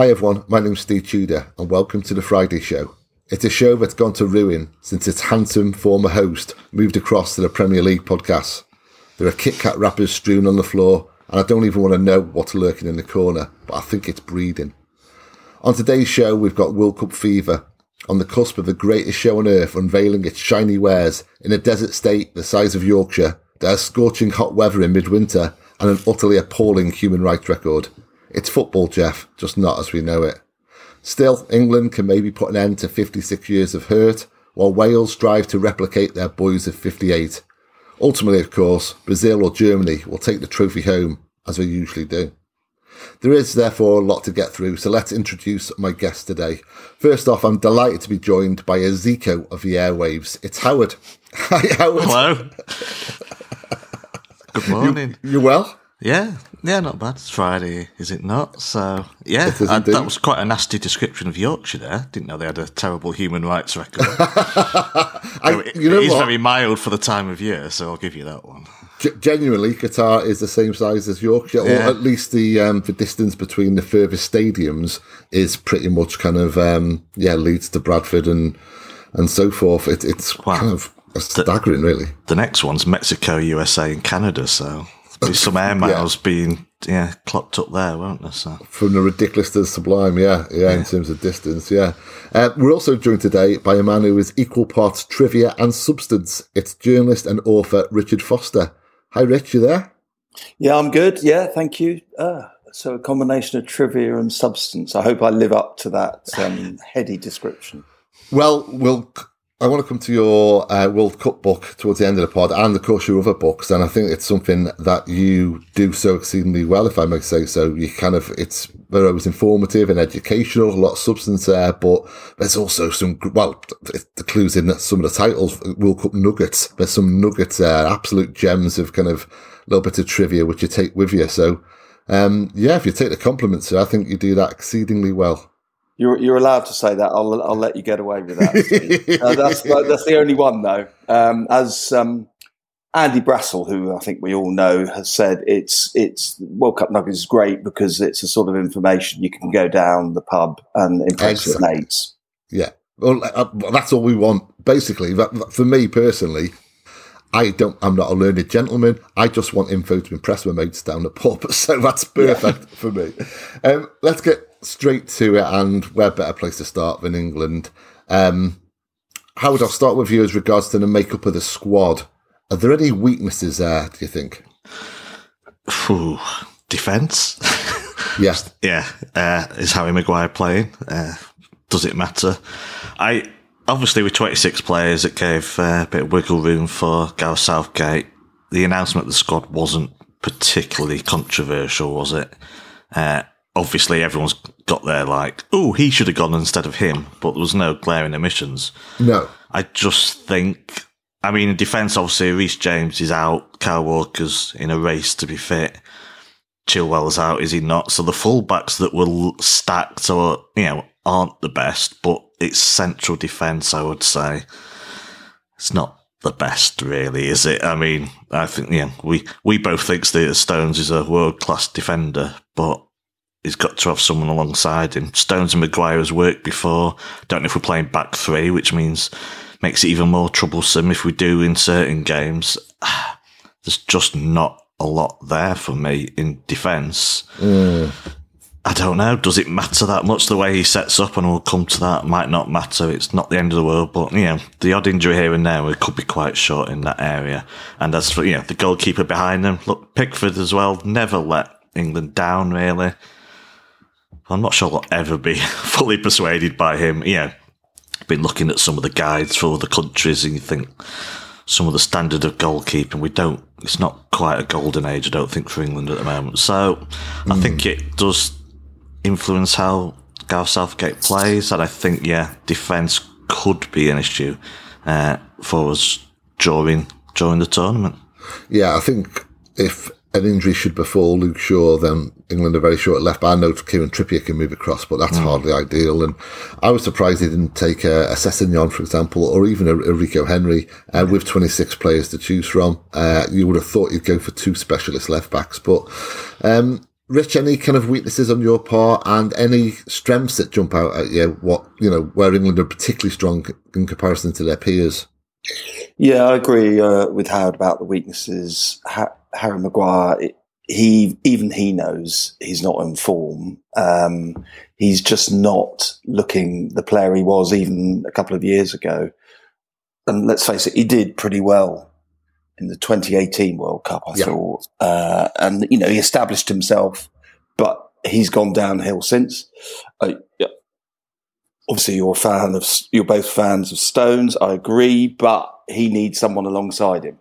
Hi everyone, my name's Steve Tudor and welcome to the Friday Show. It's a show that's gone to ruin since its handsome former host moved across to the Premier League podcast. There are Kit Kat wrappers strewn on the floor and I don't even want to know what's lurking in the corner, but I think it's breeding. On today's show, we've got World Cup fever on the cusp of the greatest show on earth unveiling its shiny wares in a desert state the size of Yorkshire there's scorching hot weather in midwinter and an utterly appalling human rights record. It's football, Jeff, just not as we know it. Still, England can maybe put an end to 56 years of hurt, while Wales strive to replicate their boys of 58. Ultimately, of course, Brazil or Germany will take the trophy home, as they usually do. There is therefore a lot to get through, so let's introduce my guest today. First off, I'm delighted to be joined by a Zico of the airwaves. It's Howard. Hi, Howard. Hello. Good morning. You, you well? Yeah, yeah, not bad. It's Friday, is it not? So, yeah, I, that was quite a nasty description of Yorkshire there. Didn't know they had a terrible human rights record. I, it, you know it is very mild for the time of year, so I'll give you that one. G- genuinely, Qatar is the same size as Yorkshire, or at least the um, the distance between the furthest stadiums is pretty much kind of um, yeah Leeds to Bradford and and so forth. It, it's Wow. kind of staggering, really. The next one's Mexico, USA, and Canada, so some air miles being yeah clocked up there, won't there? So From the ridiculous to the sublime, yeah, yeah, in terms of distance, yeah. Uh, we're also joined today by a man who is equal parts trivia and substance. It's journalist and author Richard Foster. Hi, Rich, you there? Yeah, I'm good. Yeah, thank you. Uh, so a combination of trivia and substance. I hope I live up to that um, heady description. Well, we'll. I want to come to your uh, World Cup book towards the end of the pod, and of course your other books. And I think it's something that you do so exceedingly well, if I may say so. You kind of it's very informative and educational, a lot of substance there, but there's also some well, the clues in some of the titles, World Cup nuggets. There's some nuggets there, absolute gems of kind of a little bit of trivia which you take with you. So, um, yeah, if you take the compliments, I think you do that exceedingly well. You're, you're allowed to say that. I'll, I'll let you get away with that. Uh, that's, that's the only one, though. Um, as um, Andy Brassell, who I think we all know, has said, it's it's World Cup Nuggets is great because it's a sort of information you can go down the pub and impress your mates. Yeah. Well, uh, that's all we want. Basically, that, that- for me personally, I don't. I'm not a learned gentleman. I just want info to impress my mates down the pub. So that's perfect for me. Um, let's get straight to it, and where better place to start than England? Um, Howard, I'll start with you as regards to the makeup of the squad. Are there any weaknesses there? Do you think? Phew, defence. Yes. Yeah, uh, is Harry Maguire playing? Uh, does it matter? I obviously with 26 players, it gave uh, a bit of wiggle room for Gareth Southgate. The announcement of the squad wasn't particularly controversial, was it? Uh, obviously, everyone's got there like, oh, he should have gone instead of him, but there was no glaring omissions. No. I just think, I mean, in defence, obviously, Reece James is out. Kyle Walker's in a race to be fit. Chilwell's out, is he not? So the fullbacks that were stacked or, you know, aren't the best, but it's central defence, I would say. It's not the best, really, is it? I mean, I think, yeah, we, we both think that Stones is a world class defender, but he's got to have someone alongside him. Stones and Maguire has worked before. Don't know if we're playing back three, which means makes it even more troublesome if we do in certain games. There's just not a lot there for me in defence. I don't know. Does it matter that much the way he sets up? And we'll come to that. Might not matter. It's not the end of the world, but you know, the odd injury here and there, it could be quite short in that area. And as for you know, the goalkeeper behind them, look, Pickford as well. Never let England down, really. I'm not sure I'll ever be fully persuaded by him. Yeah, been looking at some of the guides for other countries, and you think some of the standard of goalkeeping, we don't. It's not quite a golden age, I don't think, for England at the moment. So I think it does influence how Gareth Southgate plays, and I think yeah, defence could be an issue uh, for us during during the tournament. Yeah, I think if an injury should befall Luke Shaw, then England are very short at left back. I know Kieran Trippier can move across, but that's hardly ideal. And I was surprised he didn't take a, a Sessegnon, for example, or even a, a Rico Henry uh, with 26 players to choose from. Uh, you would have thought you'd go for two specialist left backs, but um, Rich, any kind of weaknesses on your part and any strengths that jump out at you? What you know, where England are particularly strong in comparison to their peers? Yeah, I agree uh, with Howard about the weaknesses. Ha- Harry Maguire, he even he knows he's not in form. Um, he's just not looking the player he was even a couple of years ago. And let's face it, he did pretty well in the 2018 World Cup. I yeah. thought, uh, and you know, he established himself, but he's gone downhill since. Uh, obviously, you're a fan of, you're both fans of Stones. I agree, but he needs someone alongside him.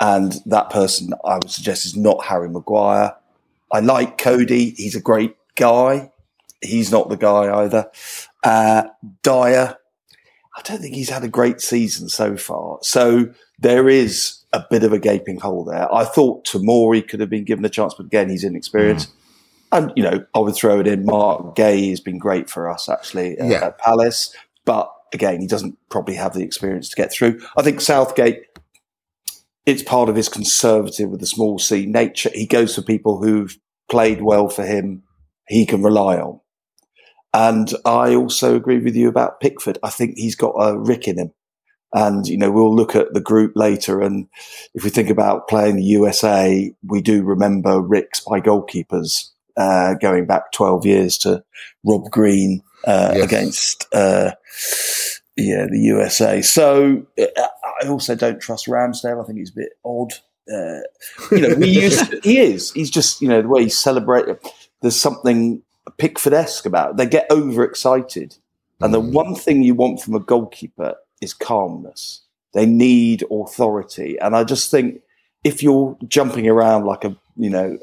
And that person I would suggest is not Harry Maguire. I like Coady. He's a great guy. He's not the guy either. Uh, Dier, I don't think he's had a great season so far. So there is a bit of a gaping hole there. I thought Tomori could have been given a chance, but again, he's inexperienced. Mm. And, you know, I would throw it in. Marc Guéhi has been great for us, actually, uh, yeah. at Palace. But again, he doesn't probably have the experience to get through. I think Southgate it's part of his conservative with the small c nature. He goes for people who've played well for him, he can rely on. And I also agree with you about Pickford. I think he's got a rick in him. And, you know, we'll look at the group later. And if we think about playing the USA, we do remember ricks by goalkeepers, uh, going back 12 years to Rob Green, uh, yes. against, uh, yeah, the USA. So uh, I also don't trust Ramsdale. I think he's a bit odd. Uh, you know, we used to, he is. He's just you know the way he celebrated. There's something Pickford-esque about. It. They get overexcited, and the mm. one thing you want from a goalkeeper is calmness. They need authority, and I just think if you're jumping around like a you know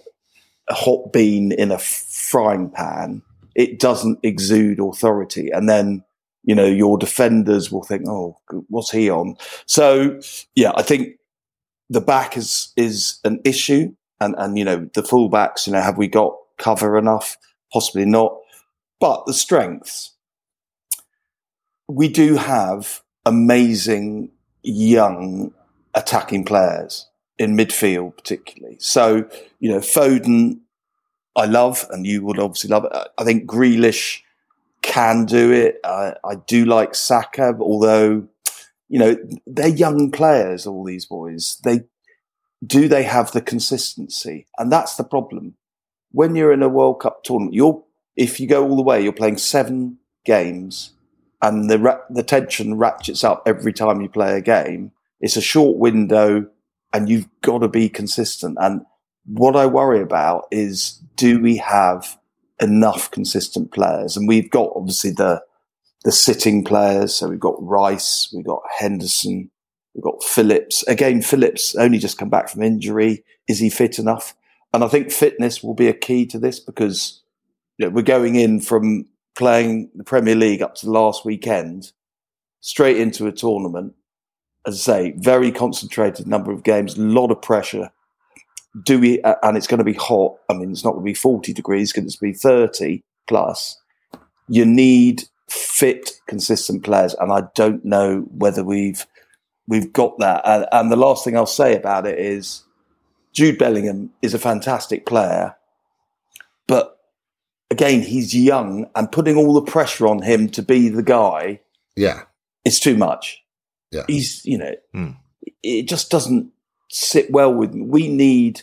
a hot bean in a frying pan, it doesn't exude authority, and then you know, your defenders will think, "Oh, what's he on?" So, yeah, I think the back is is an issue, and and you know, the fullbacks, you know, have we got cover enough? Possibly not, but the strengths we do have amazing young attacking players in midfield, particularly. So, you know, Foden, I love, and you would obviously love it. I think Grealish can do it. I, I do like Saka, although, you know, they're young players, all these boys. They, do they have the consistency? And that's the problem. When you're in a World Cup tournament, you're, if you go all the way, you're playing seven games and the, the tension ratchets up every time you play a game. It's a short window and you've got to be consistent. And what I worry about is do we have enough consistent players. And we've got obviously the the sitting players. So we've got Rice, we've got Henderson, we've got Phillips. Again, Phillips only just come back from injury. Is he fit enough? And I think fitness will be a key to this because you know, we're going in from playing the Premier League up to the last weekend straight into a tournament. As I say, very concentrated number of games, a lot of pressure do we, and it's going to be hot. I mean, it's not going to be 40 degrees, it's going to be 30 plus. You need fit, consistent players. And I don't know whether we've, we've got that. And, and the last thing I'll say about it is Jude Bellingham is a fantastic player, but again, he's young and putting all the pressure on him to be the guy. Yeah. It's too much. Yeah. He's, you know, mm. it just doesn't, sit well with me. We need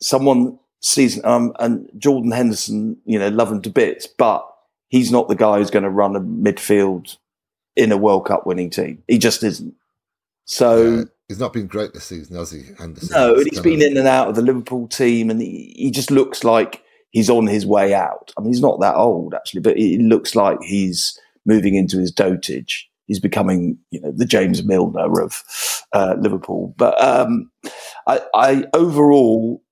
someone sees um, and Jordan Henderson, you know, love him to bits, but he's not the guy who's going to run a midfield in a World Cup winning team. He just isn't. So yeah, he's not been great this season, has he, Henderson? No, and he's been of... in and out of the Liverpool team, and he, he just looks like he's on his way out. I mean, he's not that old actually, but it looks like he's moving into his dotage he's becoming, you know, the James Milner of uh, Liverpool. But um, I, I, overall,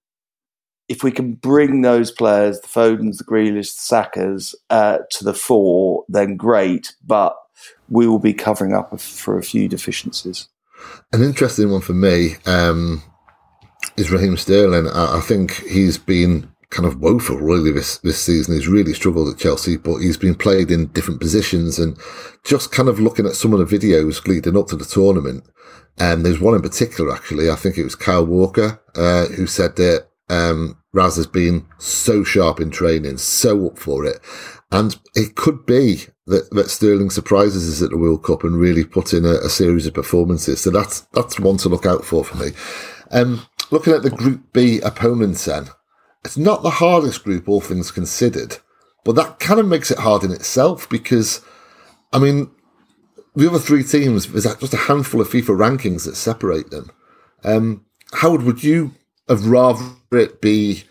if we can bring those players, the Fodens, the Grealish, the Sakas, uh, to the fore, then great. But we will be covering up for a few deficiencies. An interesting one for me um, is Raheem Sterling. I, I think he's been kind of woeful really this, this season. He's really struggled at Chelsea, but he's been played in different positions and just kind of looking at some of the videos leading up to the tournament. And there's one in particular, actually. I think it was Kyle Walker, uh, who said that, um, Raz has been so sharp in training, so up for it. And it could be that, that Sterling surprises us at the World Cup and really put in a, a series of performances. So that's that's one to look out for for me. Um, looking at the Group B opponents then, it's not the hardest group, all things considered, but that kind of makes it hard in itself because, I mean, the other three teams, there's just a handful of FIFA rankings that separate them. Um, Howard, would you have rather it be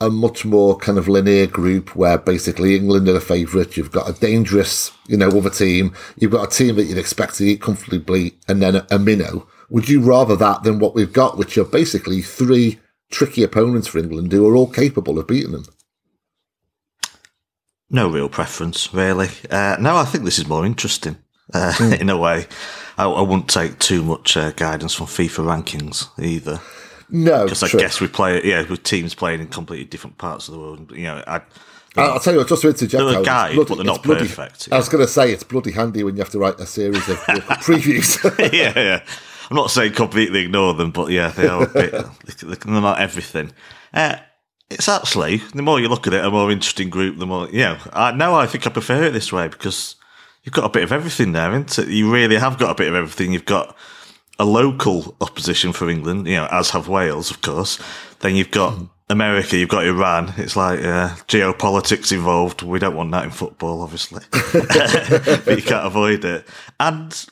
a much more kind of linear group where basically England are the favourite. You've got a dangerous, you know, other team. You've got a team that you'd expect to eat comfortably and then a, a minnow. Would you rather that than what we've got, which are basically three tricky opponents for England who are all capable of beating them? No real preference, really. Uh, no, I think this is more interesting uh, mm. in a way. I, I, wouldn't take too much uh, guidance from FIFA rankings either. No, because I guess we play, yeah, with teams playing in completely different parts of the world. You know, I, I'll tell you what, just to interject, they're a guide, bloody, but they're not bloody, perfect. Yeah. I was going to say it's bloody handy when you have to write a series of previews. yeah, yeah. I'm not saying completely ignore them, but yeah, they are a bit. they're not everything. Uh, it's actually the more you look at it, a more interesting group. The more you know. I, now I think I prefer it this way because you've got a bit of everything there, isn't it? You really have got a bit of everything. You've got a local opposition for England, you know, as have Wales, of course. Then you've got mm. America, you've got Iran. It's like uh, geopolitics involved. We don't want that in football, obviously, but you can't avoid it. And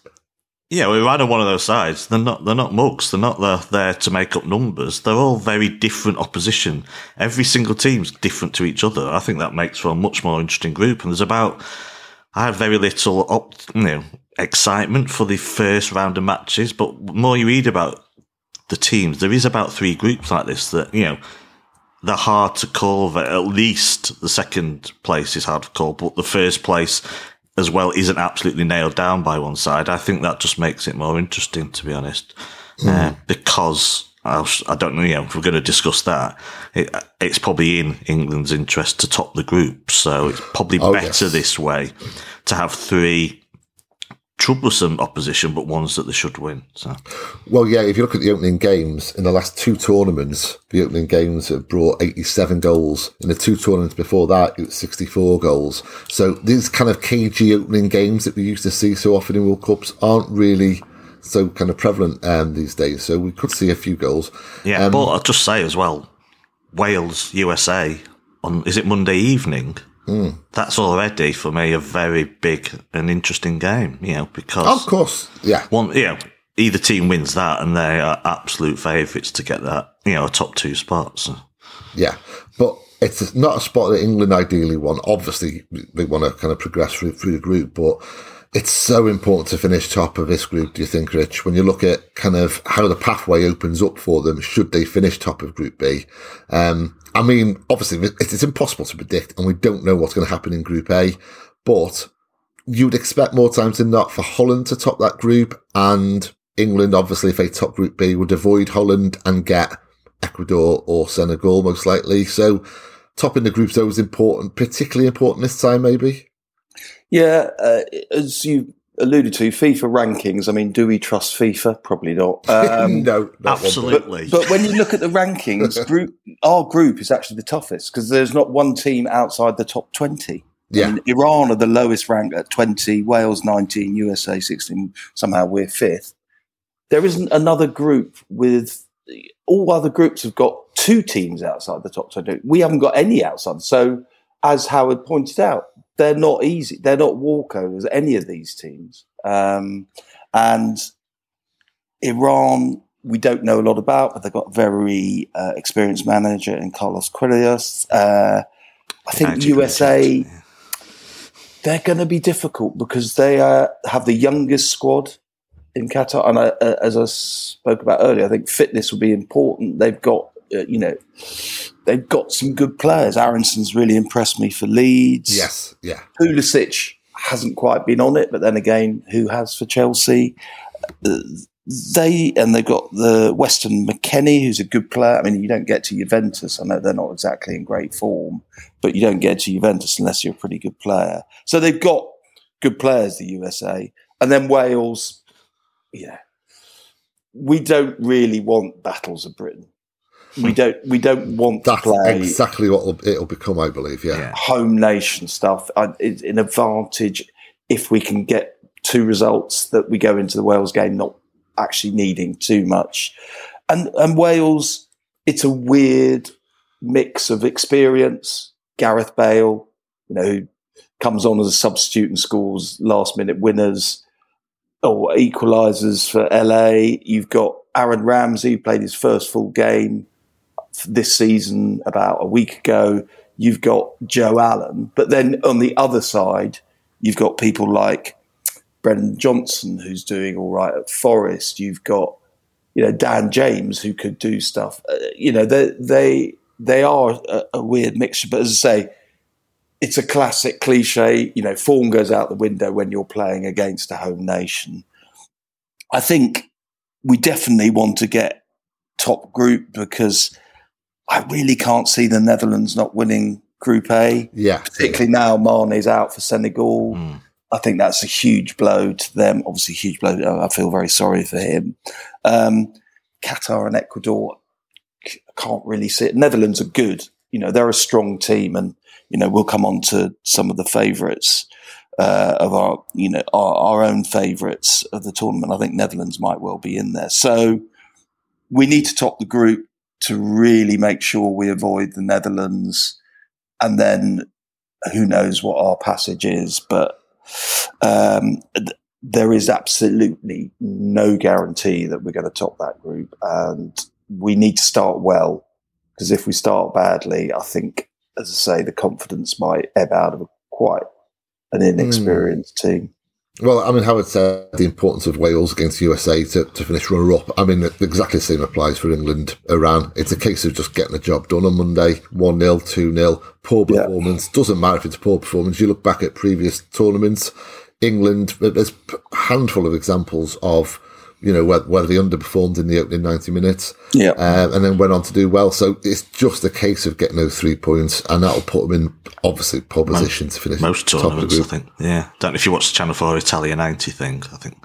yeah, you know, Iran are one of those sides. They're not. They're not mugs. They're not there, there to make up numbers. They're all very different opposition. Every single team's different to each other. I think that makes for a much more interesting group. And there's about I have very little, op, you know, excitement for the first round of matches, but more you read about the teams, there is about three groups like this that, you know, they're hard to call. That at least the second place is hard to call, but the first place as well isn't absolutely nailed down by one side. I think that just makes it more interesting, to be honest, mm. uh, because I don't know, you know, if we're going to discuss that, it, it's probably in England's interest to top the group. So it's probably oh, better yes. this way to have three troublesome opposition, but ones that they should win. So, well, yeah, if you look at the opening games in the last two tournaments, the opening games have brought 87 goals. In the two tournaments before that, it was 64 goals. So these kind of cagey opening games that we used to see so often in World Cups aren't really so kind of prevalent um, these days. So we could see a few goals. Yeah, um, but I'll just say as well, Wales USA on is it Monday evening? Mm. That's already for me a very big and interesting game. You know, because of course, yeah, one, you know, either team wins that, and they are absolute favourites to get that, you know, top two spots. Yeah, but it's not a spot that England ideally want. Obviously, they want to kind of progress through, through the group, but it's so important to finish top of this group, do you think, Rich? When you look at kind of how the pathway opens up for them, should they finish top of Group B? Um, I mean, obviously, it's impossible to predict, and we don't know what's going to happen in Group A, but you'd expect more times than not for Holland to top that group, and England, obviously, if they top Group B, would avoid Holland and get Ecuador or Senegal, most likely. So, topping the group is always important, particularly important this time, maybe. Yeah, uh, as you alluded to, FIFA rankings. I mean, do we trust FIFA? Probably not. Um, no, absolutely. But, but, when you look at the rankings, group, our group is actually the toughest because there's not one team outside the top twenty. Yeah, I mean, Iran are the lowest ranked at twenty, Wales nineteen, USA sixteen. Somehow we're fifth. There isn't another group with all other groups have got two teams outside the top twenty. We haven't got any outside. So, as Howard pointed out, they're not easy. They're not walkovers, any of these teams. Um, and Iran, we don't know a lot about, but they've got a very uh, experienced manager in Carlos Queiroz. Uh, I think USA, they're going to be difficult because they uh, have the youngest squad in Qatar. And I, uh, as I spoke about earlier, I think fitness will be important. They've got, uh, you know, they've got some good players. Aaronson's really impressed me for Leeds. Yes, yeah. Pulisic hasn't quite been on it, but then again, who has for Chelsea? Uh, they and they've got the Weston McKennie, who's a good player. I mean, you don't get to Juventus. I know they're not exactly in great form, but you don't get to Juventus unless you're a pretty good player. So they've got good players, the USA, and then Wales. Yeah, we don't really want battles of Britain we hmm. don't we don't want That's to play exactly what it'll, become, I believe. Yeah. Yeah. home nation stuff. It's an advantage if we can get two results that we go into the Wales game not actually needing too much. And and Wales, it's a weird mix of experience. Gareth Bale, you know, who comes on as a substitute and scores last minute winners or equalisers for LA. You've got Aaron Ramsey, who played his first full game this season about a week ago. You've got Joe Allen. But then on the other side, you've got people like Brennan Johnson, who's doing all right at Forest. You've got, you know, Dan James, who could do stuff. Uh, you know, they they they are a, a weird mixture. But as I say, it's a classic cliche. You know, form goes out the window when you're playing against a home nation. I think we definitely want to get top group because I really can't see the Netherlands not winning Group A Yeah. particularly now Mane's out for Senegal. Mm. I think that's a huge blow to them. Obviously, a huge blow. I feel very sorry for him. Um, Qatar and Ecuador c- can't really see it. Netherlands are good. You know, they're a strong team, and you know we'll come on to some of the favourites uh, of our, you know, our, our own favourites of the tournament. I think Netherlands might well be in there. So we need to top the group to really make sure we avoid the Netherlands, and then who knows what our passage is, but um, th- there is absolutely no guarantee that we're going to top that group, and we need to start well because if we start badly, I think, as I say, the confidence might ebb out of a, quite an inexperienced team. Well, I mean, Howard said the importance of Wales against USA to, to finish runner up. I mean, exactly the same applies for England, Iran. It's a case of just getting the job done on Monday 1 0, 2 0. Poor Yeah. performance. Doesn't matter if it's poor performance. You look back at previous tournaments, England, there's a handful of examples of, you know, whether, whether they underperformed in the opening 90 minutes Yeah, uh, and then went on to do well. So it's just a case of getting those three points, and that'll put them in obviously pole position to finish Most top of the tournaments, I think. Yeah. Don't know if you watch the Channel 4 Italia 90 thing. I think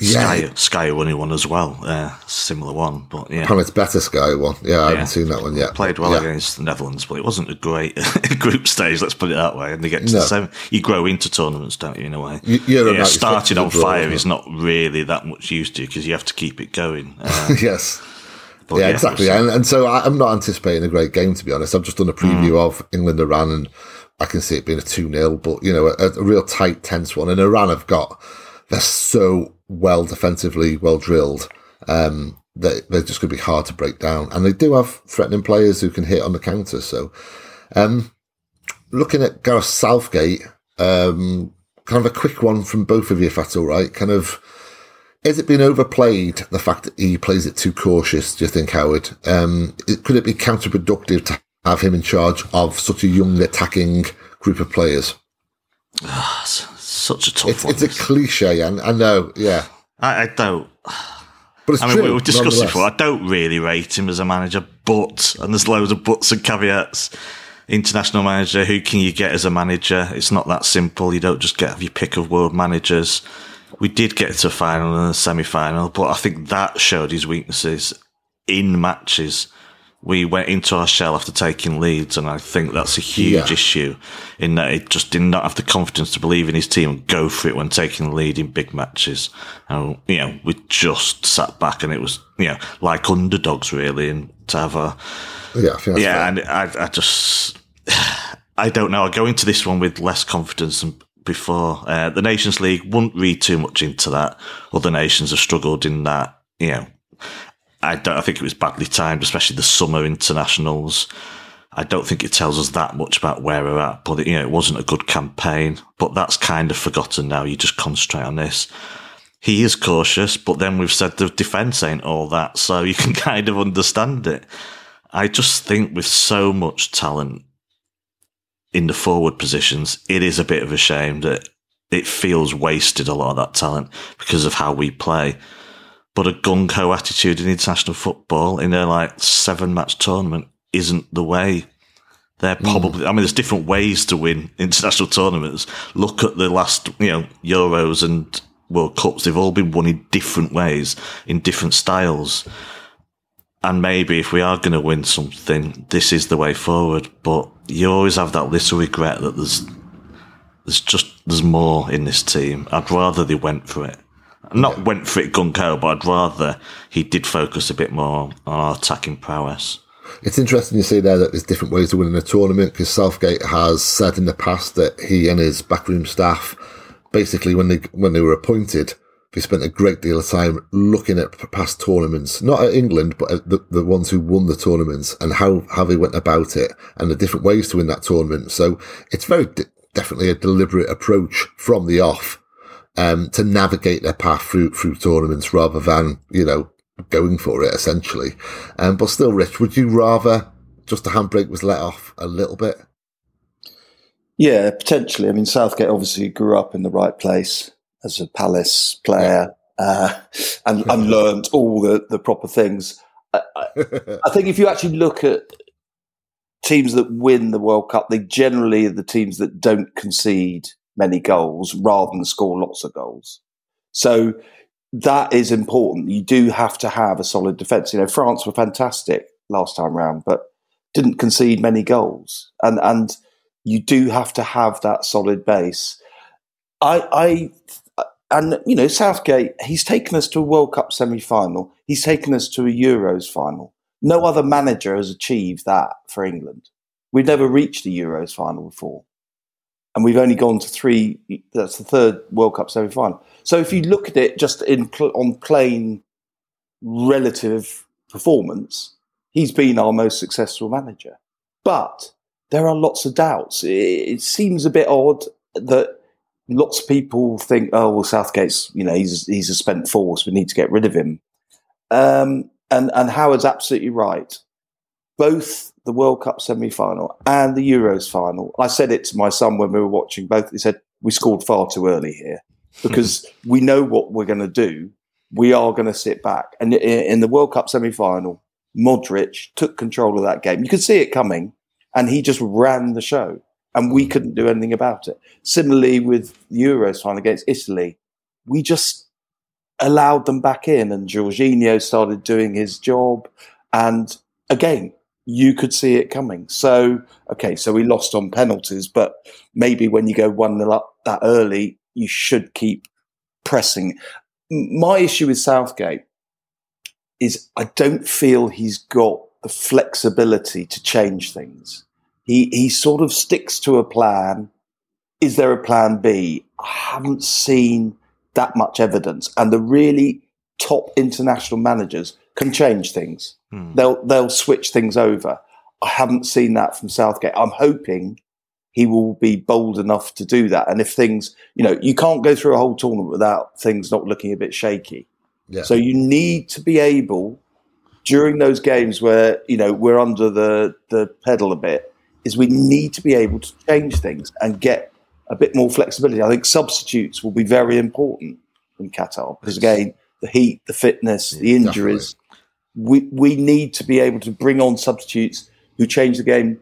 Yeah. Sky, Sky one as well. Uh, similar one. But yeah. Apparently, it's better Sky one. Yeah, I Yeah. haven't seen that one yet. Played well Yeah. against the Netherlands, but it wasn't a great group stage, let's put it that way. And they get to No. the seven. You grow into tournaments, don't you, in a way? Y- Euro yeah, 96 starting on draw, fire is not really that much used to because you have to keep it going. Uh, yes. but yeah, it exactly. And, and so I, I'm not anticipating a great game, to be honest. I've just done a preview Mm. of England Iran, and I can see it being a 2 0, but, you know, a, a real tight, tense one. And Iran have got, they're so well defensively, well drilled. Um, they, they're just going to be hard to break down. And they do have threatening players who can hit on the counter. So, um, looking at Gareth Southgate, um, kind of a quick one from both of you, if that's all right. Kind of, has it been overplayed, the fact that he plays it too cautious, do you think, Howard? Um, it, could it be counterproductive to have him in charge of such a young attacking group of players? S- such a tough It's, one. it's a cliche, and I know, yeah. I, I don't. But it's I mean, true. we were discussing before. I don't really rate him as a manager, but and there's loads of buts and caveats. International manager, who can you get as a manager? It's not that simple. You don't just get your pick of world managers. We did get to a final and a semi final, but I think that showed his weaknesses in matches. We went into our shell after taking leads, and I think that's a huge Yeah. issue in that it just did not have the confidence to believe in his team and go for it when taking the lead in big matches. And, you know, we just sat back and it was, you know, like underdogs really, and to have a, Yeah, I yeah, fair. and I, I just, I don't know. I go into this one with less confidence than before. Uh, the Nations League wouldn't read too much into that. Other nations have struggled in that. You know, I don't. I think it was badly timed, especially the summer internationals. I don't think it tells us that much about where we're at, but you know, it wasn't a good campaign. But that's kind of forgotten now. You just concentrate on this. He is cautious, but then we've said the defence ain't all that, so you can kind of understand it. I just think with so much talent in the forward positions, it is a bit of a shame that it feels wasted a lot of that talent because of how we play. But a gung ho attitude in international football in a like seven match tournament isn't the way. They're hmm. probably, I mean, there's different ways to win international tournaments. Look at the last, you know, Euros and World Cups. They've all been won in different ways, in different styles. and maybe if we are going to win something, this is the way forward. But you always have that little regret that there's there's just there's more in this team. I'd rather they went for it. Not went for it gun but I'd rather he did focus a bit more on our attacking prowess. It's interesting you say there that there's different ways of winning a tournament because Southgate has said in the past that he and his backroom staff, basically when they when they were appointed, they spent a great deal of time looking at past tournaments, not at England, but at the, the ones who won the tournaments and how, how they went about it and the different ways to win that tournament. So it's very de- definitely a deliberate approach from the off, um, to navigate their path through, through tournaments rather than, you know, going for it essentially. Um, but still, Rich, would you rather just the handbrake was let off a little bit? Yeah, potentially. I mean, Southgate obviously grew up in the right place as a Palace player uh, and, and learned all the, the proper things. I, I, I, think if you actually look at teams that win the World Cup, they generally are the teams that don't concede many goals rather than score lots of goals. So that is important. You do have to have a solid defence. You know, France were fantastic last time round, but didn't concede many goals. And and you do have to have that solid base. I, I and you know Southgate, he's taken us to a World Cup semi-final. He's taken us to a Euros final. No other manager has achieved that for England. We've never reached a Euros final before, and we've only gone to three. That's the third World Cup semi-final. So if you look at it just in on plain relative performance, he's been our most successful manager. But there are lots of doubts. It, it seems a bit odd that lots of people think, oh well, Southgate's you know he's he's a spent force. We need to get rid of him. Um, and and Howard's absolutely right. Both the World Cup semi final and the Euros final. I said it to my son when we were watching both. He said we scored far too early here because we know what we're going to do. We are going to sit back. And in the World Cup semi final, Modric took control of that game. You could see it coming, and he just ran the show and we couldn't do anything about it. Similarly, with Euros final against Italy, we just allowed them back in, and Jorginho started doing his job. And again, you could see it coming. So, okay, so we lost on penalties, but maybe when you go 1 0 up that early, you should keep pressing. My issue with Southgate is I don't feel he's got the flexibility to change things. He he sort of sticks to a plan. Is there a plan B? I haven't seen that much evidence. And the really top international managers can change things. Hmm. They'll they'll switch things over. I haven't seen that from Southgate. I'm hoping he will be bold enough to do that. And if things, you know, you can't go through a whole tournament without things not looking a bit shaky. Yeah. So you need to be able during those games where you know we're under the the pedal a bit is we need to be able to change things and get a bit more flexibility. I think substitutes will be very important in Qatar because again, the heat, the fitness, yeah, the injuries, we we need to be able to bring on substitutes who change the game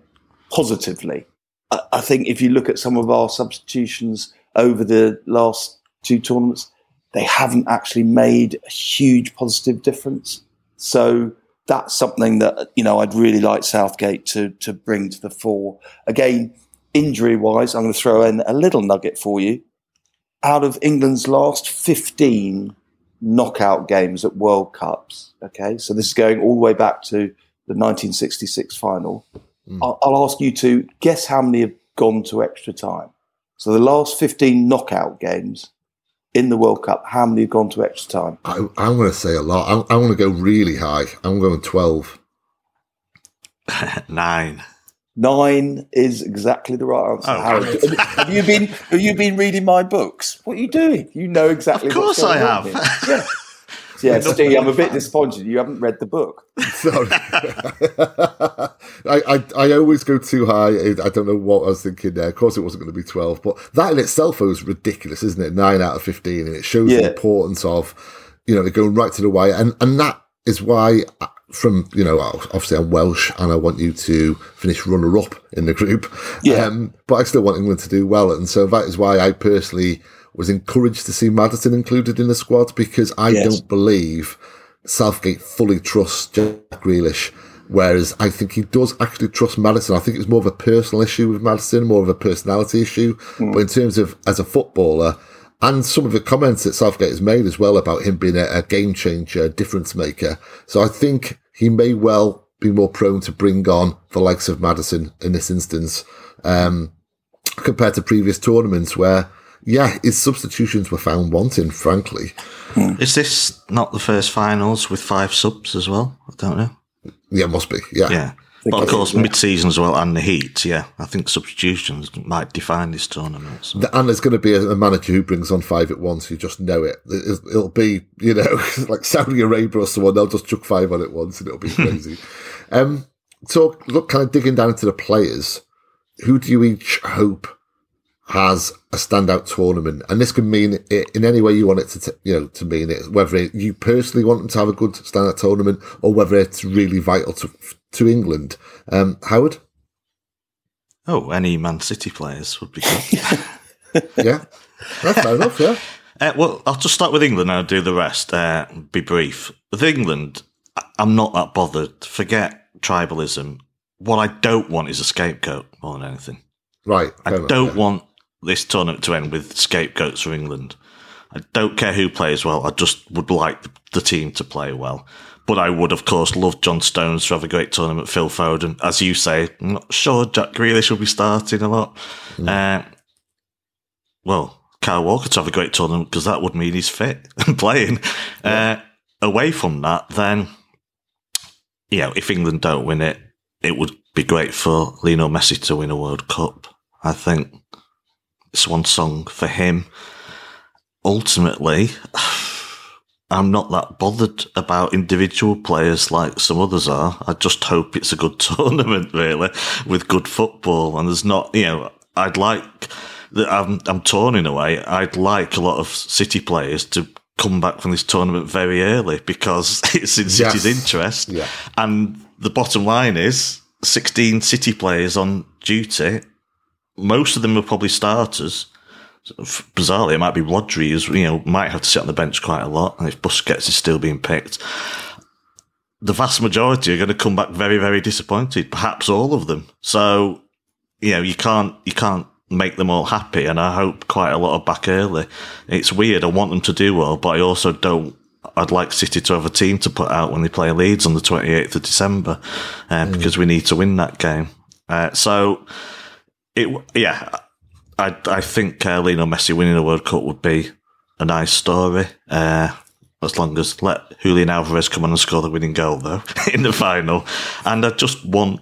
positively. I, I think if you look at some of our substitutions over the last two tournaments, they haven't actually made a huge positive difference. So that's something that you know I'd really like Southgate to to bring to the fore. Again, injury wise, I'm going to throw in a little nugget for you. Out of England's last 15 knockout games at World Cups, okay, so this is going all the way back to the 1966 final. Mm. I'll, I'll ask you to guess how many have gone to extra time. So the last 15 knockout games in the World Cup, how many have gone to extra time? I, am going to say a lot. I, I want to go really high. I'm going 12. Nine. Nine is exactly the right answer. Oh, have you been have you been reading my books? What are you doing? You know exactly. Of course, I have. Yeah. Yeah, Steve, I'm a bit disappointed. You haven't read the book. Sorry. I, I, I always go too high. I don't know what I was thinking there. Of course, it wasn't going to be 12, but that in itself was ridiculous, isn't it? Nine out of 15. And it shows yeah. the importance of, you know, going right to the wire. And, and that is why, from, you know, obviously I'm Welsh and I want you to finish runner up in the group. Yeah. Um, but I still want England to do well. And so that is why I personally was encouraged to see Maddison included in the squad because I yes. don't believe Southgate fully trusts Jack Grealish, whereas I think he does actually trust Maddison. I think it's more of a personal issue with Maddison, more of a personality issue. Mm. But in terms of as a footballer, and some of the comments that Southgate has made as well about him being a, a game changer, difference maker. So I think he may well be more prone to bring on the likes of Maddison in this instance, um, compared to previous tournaments where, yeah, his substitutions were found wanting, frankly. Is this not the first finals with five subs as well? I don't know. Yeah, must be. Yeah. Yeah. But of course, mid-season as well, and the heat. Yeah, I think substitutions might define this tournament. So. And there's going to be a, manager who brings on five at once. You just know it. It'll be, you know, like Saudi Arabia or someone. They'll just chuck five on at once, and it'll be crazy. um, so, look, kind of digging down into the players. Who do you each hope has a standout tournament, and this can mean it in any way you want it to, t- you know, to mean it. Whether it, you personally want them to have a good standout tournament, or whether it's really vital to to England. Um, Howard. Oh, any Man City players would be good. yeah, that's fair enough. Yeah. Uh, well, I'll just start with England and I'll do the rest. Uh, be brief. With England, I'm not that bothered. Forget tribalism. What I don't want is a scapegoat more than anything. Right. I don't yeah. want this tournament to end with scapegoats for England. I don't care who plays well. I just would like the team to play well. But I would, of course, love John Stones to have a great tournament. Phil Foden, as you say, I'm not sure Jack Grealish will be starting a lot. Mm. Uh, well, Kyle Walker to have a great tournament because that would mean he's fit and playing. Yeah. Uh, away from that, then, you know, if England don't win it, it would be great for Lionel Messi to win a World Cup. I think it's one song for him. Ultimately, I'm not that bothered about individual players like some others are. I just hope it's a good tournament, really, with good football. And there's not, you know, I'd like that I'm, I'm torn in a way. I'd like a lot of City players to come back from this tournament very early because it's in City's yes. interest. Yeah. And the bottom line is 16 City players on duty. Most of them are probably starters bizarrely, it might be Rodri who's, you know, might have to sit on the bench quite a lot. And if Busquets is still being picked, the vast majority are going to come back very, very disappointed. Perhaps all of them. So, you know, you can't, you can't make them all happy. And I hope quite a lot are back early. It's weird. I want them to do well, but I also don't. I'd like City to have a team to put out when they play Leeds on the 28th of December, uh, mm. because we need to win that game. Uh, so, it, yeah, I, I think uh, Lionel Messi winning a World Cup would be a nice story. Uh, as long as let Julian Alvarez come on and score the winning goal, though, in the final. And I just want,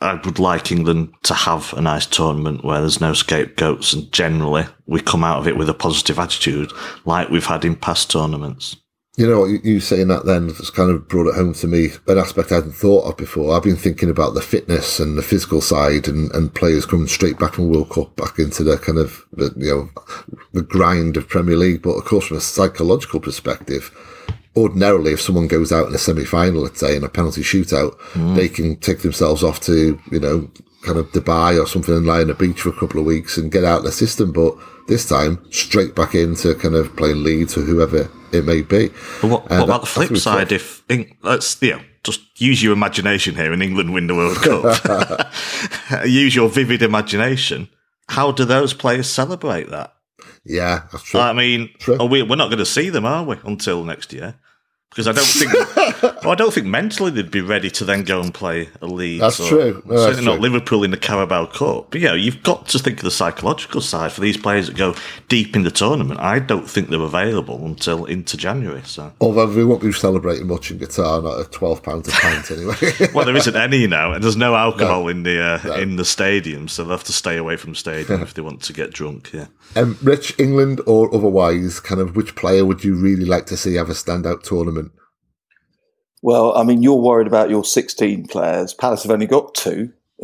I would like England to have a nice tournament where there's no scapegoats and generally we come out of it with a positive attitude like we've had in past tournaments. You know, you saying that then has kind of brought it home to me, an aspect I hadn't thought of before. I've been thinking about the fitness and the physical side and, and players coming straight back from World Cup back into the kind of, the, you know, the grind of Premier League. But of course, from a psychological perspective, ordinarily, if someone goes out in a semi final, let's say, in a penalty shootout, mm. they can take themselves off to, you know, kind of Dubai or something and lie on a beach for a couple of weeks and get out of the system. But this time, straight back into kind of playing Leeds or whoever it may be. But what, what about the flip side? If let's you know, just use your imagination here, and England win the World Cup. use your vivid imagination. How do those players celebrate that? Yeah, that's true. I mean, true. we, we're not going to see them, are we, until next year? Because I don't think well, I don't think mentally they'd be ready to then go and play a league. That's true. No, certainly that's not true. Liverpool in the Carabao Cup. But yeah, you've got to think of the psychological side for these players that go deep in the tournament. I don't think they're available until into January. So although we won't be celebrating much in Qatar, not at twelve pounds a pint anyway. well, there isn't any now, and there's no alcohol no. in the uh, no. in the stadium, so they'll have to stay away from the stadium if they want to get drunk. Yeah. Um, Rich, England or otherwise, kind of which player would you really like to see have a standout tournament? Well, I mean, you're worried about your 16 players. Palace have only got two.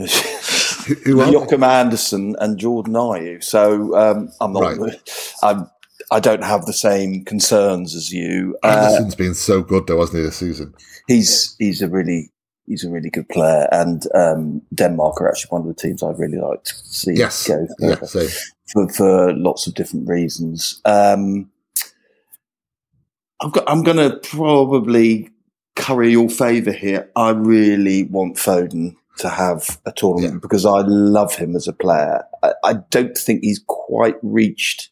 Who are Joachim Andersen and Jordan Ayew. So um, I'm not. Right. I'm. I don't have the same concerns as you. Andersen's uh, been so good though, hasn't he, this season? He's he's a really he's a really good player, and um, Denmark are actually one of the teams I'd really like to see yes. go for, yeah, for, for, lots of different reasons. Um, I've got, I'm going to probably curry your favour here. I really want Foden to have a tournament Yeah. because I love him as a player. I, I don't think he's quite reached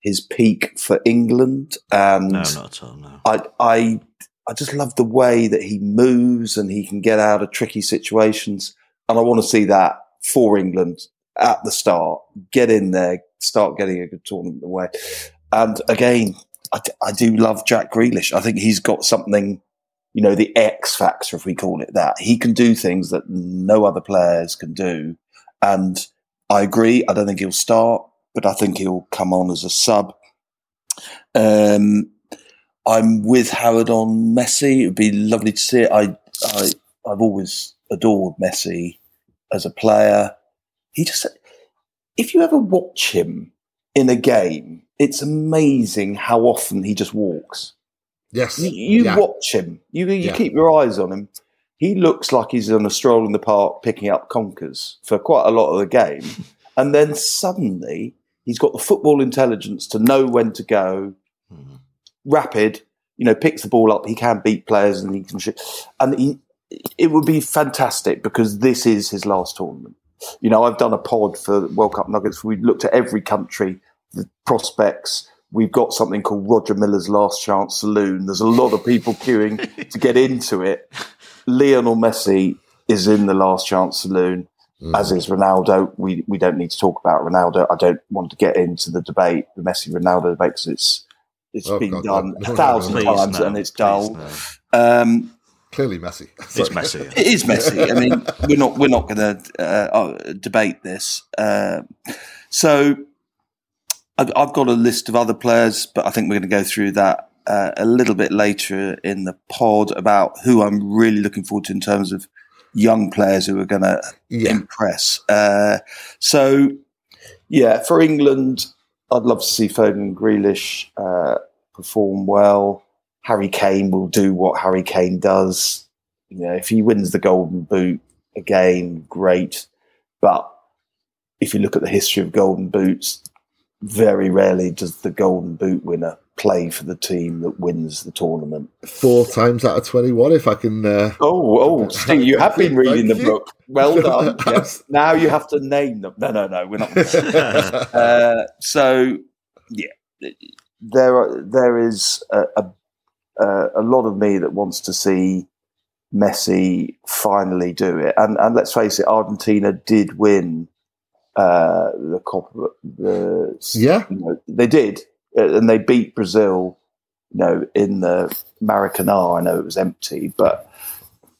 his peak for England, and No, not at all. No. I, I, I just love the way that he moves and he can get out of tricky situations. And I want to see that for England at the start. Get in there, start getting a good tournament away. And again, I do love Jack Grealish. I think he's got something, you know, the X factor, if we call it that. He can do things that no other players can do. And I agree. I don't think he'll start, but I think he'll come on as a sub. Um, I'm with Howard on Messi. It'd be lovely to see it. I, I, I've always adored Messi as a player. He just, if you ever watch him in a game, it's amazing how often he just walks. Yes. You, you Yeah. watch him. You you Yeah. keep your eyes on him. He looks like he's on a stroll in the park picking up conkers for quite a lot of the game, and then suddenly he's got the football intelligence to know when to go. Mhm. Rapid, you know, picks the ball up. He can beat players and he can shoot. And he, it would be fantastic because this is his last tournament. You know, I've done a pod for World Cup Nuggets. We looked at every country, the prospects. We've got something called Roger Milla's Last Chance Saloon. There's a lot of people queuing to get into it. Lionel Messi is in the Last Chance Saloon, Mm. as is Ronaldo. We we don't need to talk about Ronaldo. I don't want to get into the debate, the Messi Ronaldo debate, because it's it's Oh, been God, done no, no, a thousand Please, times no. and it's dull. no. Um, Clearly Messi. It's messy. it is messy. I mean, we're not we're not going to uh, uh, debate this. Uh, so, I've, got a list of other players, but I think we're going to go through that uh, a little bit later in the pod about who I'm really looking forward to in terms of young players who are going to Yeah. impress. Uh, so, yeah, for England, I'd love to see Foden and Grealish uh, perform well. Harry Kane will do what Harry Kane does. You know, if he wins the Golden Boot again, great. But if you look at the history of Golden Boots, very rarely does the Golden Boot winner play for the team that wins the tournament. Four times out of 21, if I can. Uh, Oh, oh, Steve, you have been reading the book. Well done. Yes. Now you have to name them. No, no, no, we're not. Uh, so, yeah, there are, there is a, a, a a lot of me that wants to see Messi finally do it. And and let's face it, Argentina did win uh, the Copa. The yeah. you know, they did, uh, and they beat Brazil. You know, in the Maracanã, I know it was empty, but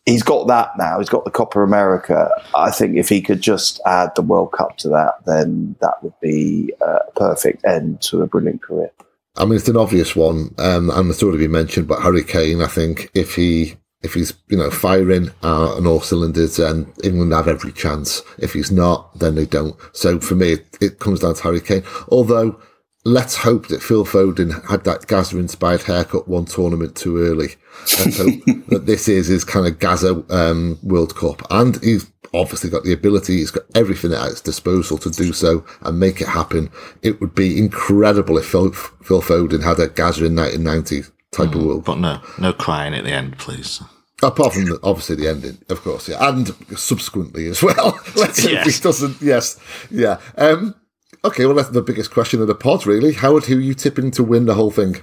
he's got that now. He's got the Copa America. I think if he could just add the World Cup to that, then that would be uh, a perfect end to a brilliant career. I mean, it's an obvious one, um, and it's already been mentioned. But Harry Kane, I think, if he if he's you know firing uh, on all cylinders, then England have every chance. If he's not, then they don't. So for me, it, it comes down to Harry Kane. Although, let's hope that Phil Foden had that Gazza inspired haircut one tournament too early. Let's hope that this is his kind of Gazza um, World Cup, and he's obviously got the ability. He's got everything at his disposal to do so and make it happen. It would be incredible if Phil, Phil Foden had a Gazza in 1990 type of world. But no, no crying at the end, please. Apart from the, obviously the ending, of course, yeah, and subsequently as well. Let's hope if he doesn't. Yes, yeah. Um, okay, well, that's the biggest question of the pod, really. Howard, who are you tipping to win the whole thing?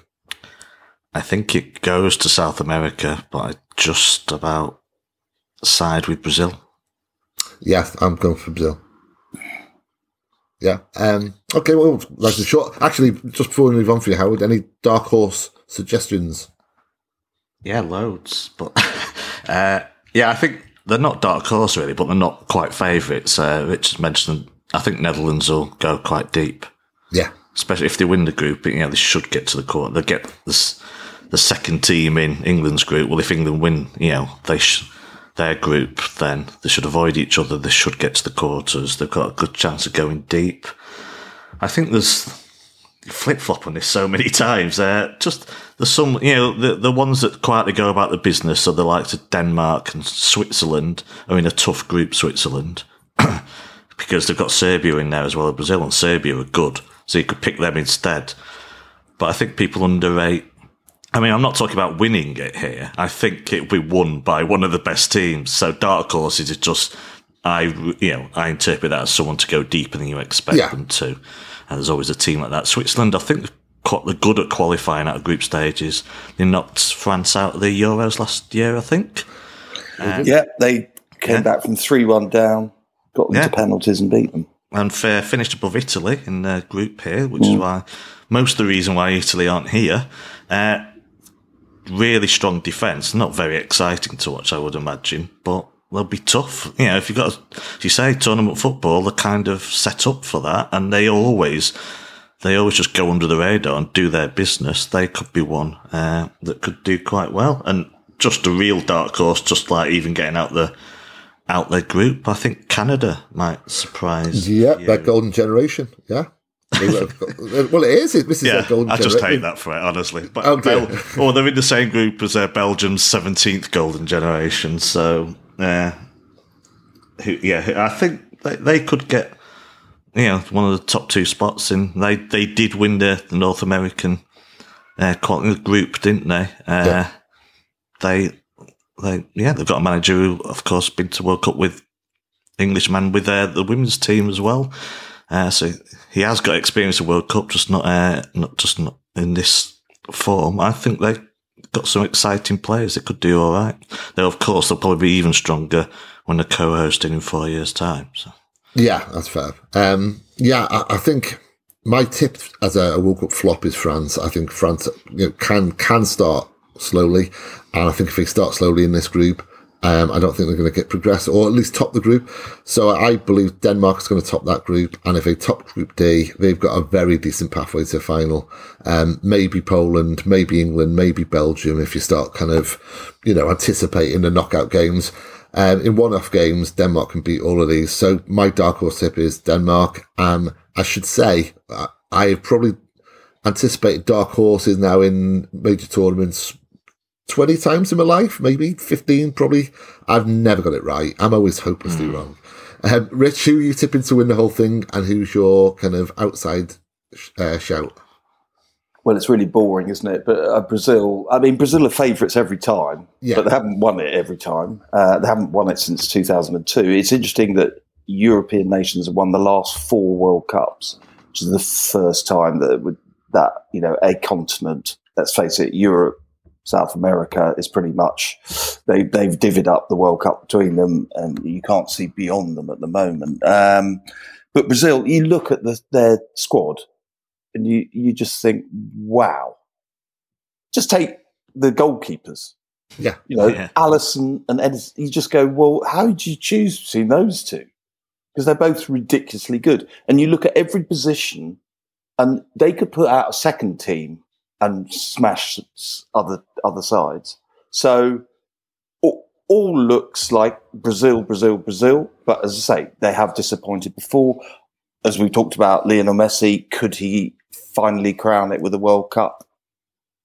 I think it goes to South America, but I just about side with Brazil. Yeah, I'm going for Brazil. Yeah. Um, okay, well, that's a short. Actually, just before we move on for you, Howard, any dark horse suggestions? Yeah, loads. But uh, yeah, I think they're not dark horse really, but they're not quite favourites. Uh, Richard mentioned. I think Netherlands will go quite deep, Yeah. especially if they win the group. You know, they should get to the court. They'll get this the second team in England's group. Well, if England win, you know, they sh- their group, then they should avoid each other. They should get to the quarters. They've got a good chance of going deep. I think there's flip flop on this so many times. Uh, just there's some, you know, the the ones that quietly go about the business, so the likes of Denmark and Switzerland are in a tough group. Switzerland because they've got Serbia in there as well Brazil, and Serbia are good, so you could pick them instead. But I think people underrate I mean, I'm not talking about winning it here. I think it'll be won by one of the best teams. So dark horses is just, I you know, I interpret that as someone to go deeper than you expect Yeah. them to. And there's always a team like that. Switzerland, I think, quite they're good at qualifying out of group stages. They knocked France out of the Euros last year, I think. Yeah, they came Yeah. back from 3 1 down, got them Yeah. to penalties and beat them. and uh, finished above Italy in their group here, which is why most of the reason why Italy aren't here. Uh, really strong defence, not very exciting to watch, I would imagine, but they'll be tough. You know, if you've got, as you say, tournament football, they're kind of set up for that, and they always. They always just go under the radar and do their business. They could be one uh, that could do quite well, and just a real dark horse. Just like even getting out the out their group, I think Canada might surprise. Yeah, you. that golden generation. Yeah. well, it is. This is Yeah, golden generation. I just hate that for it, honestly. But Oh. Bel- oh, they're in the same group as uh, Belgium's seventeenth golden generation. So, uh, who, yeah, I think they, they could get, you know, one of the top two spots in. They they did win the, the North American uh, group, didn't they? Uh, Yeah. They they yeah, they've got a manager who, of course, been to World Cup with Englishman with uh, the women's team as well. Uh, so he has got experience of World Cup, just not uh, not just not in this form. I think they got some exciting players that could do all right. Though of course they'll probably be even stronger when they're co-hosting in four years' time. So Yeah, that's fair. Um, yeah, I, I think my tip as a, World Cup flop is France. I think France you know, can can start slowly, and I think if they start slowly in this group, um, I don't think they're going to get progress or at least top the group. So I believe Denmark is going to top that group, and if they top Group D, they've got a very decent pathway to final. Um, maybe Poland, maybe England, maybe Belgium. If you start kind of, you know, anticipating the knockout games. Um, in one-off games, Denmark can beat all of these. So my dark horse tip is Denmark. Um, I should say I, I've probably anticipated dark horses now in major tournaments 20 times in my life, maybe 15 probably. I've never got it right. I'm always hopelessly wrong. Um, Rich, who are you tipping to win the whole thing and who's your kind of outside uh, shout? Well, it's really boring, isn't it? But uh, Brazil, I mean, Brazil are favourites every time, Yeah. but they haven't won it every time. Uh, they haven't won it since 2002. It's interesting that European nations have won the last four World Cups, which is the first time that would, that you know a continent. Let's face it, Europe, South America is pretty much they they've divvied up the World Cup between them, and you can't see beyond them at the moment. Um, but Brazil, you look at the, their squad, and you you just think, wow. Just take the goalkeepers. Yeah. You know, Yeah. Alisson and Ederson. You just go, well, how did you choose between those two? Because they're both ridiculously good. And you look at every position, and they could put out a second team and smash other other sides. So all, looks like Brazil, Brazil, Brazil. But as I say, they have disappointed before. As we talked about, Lionel Messi, could he finally crown it with a World Cup?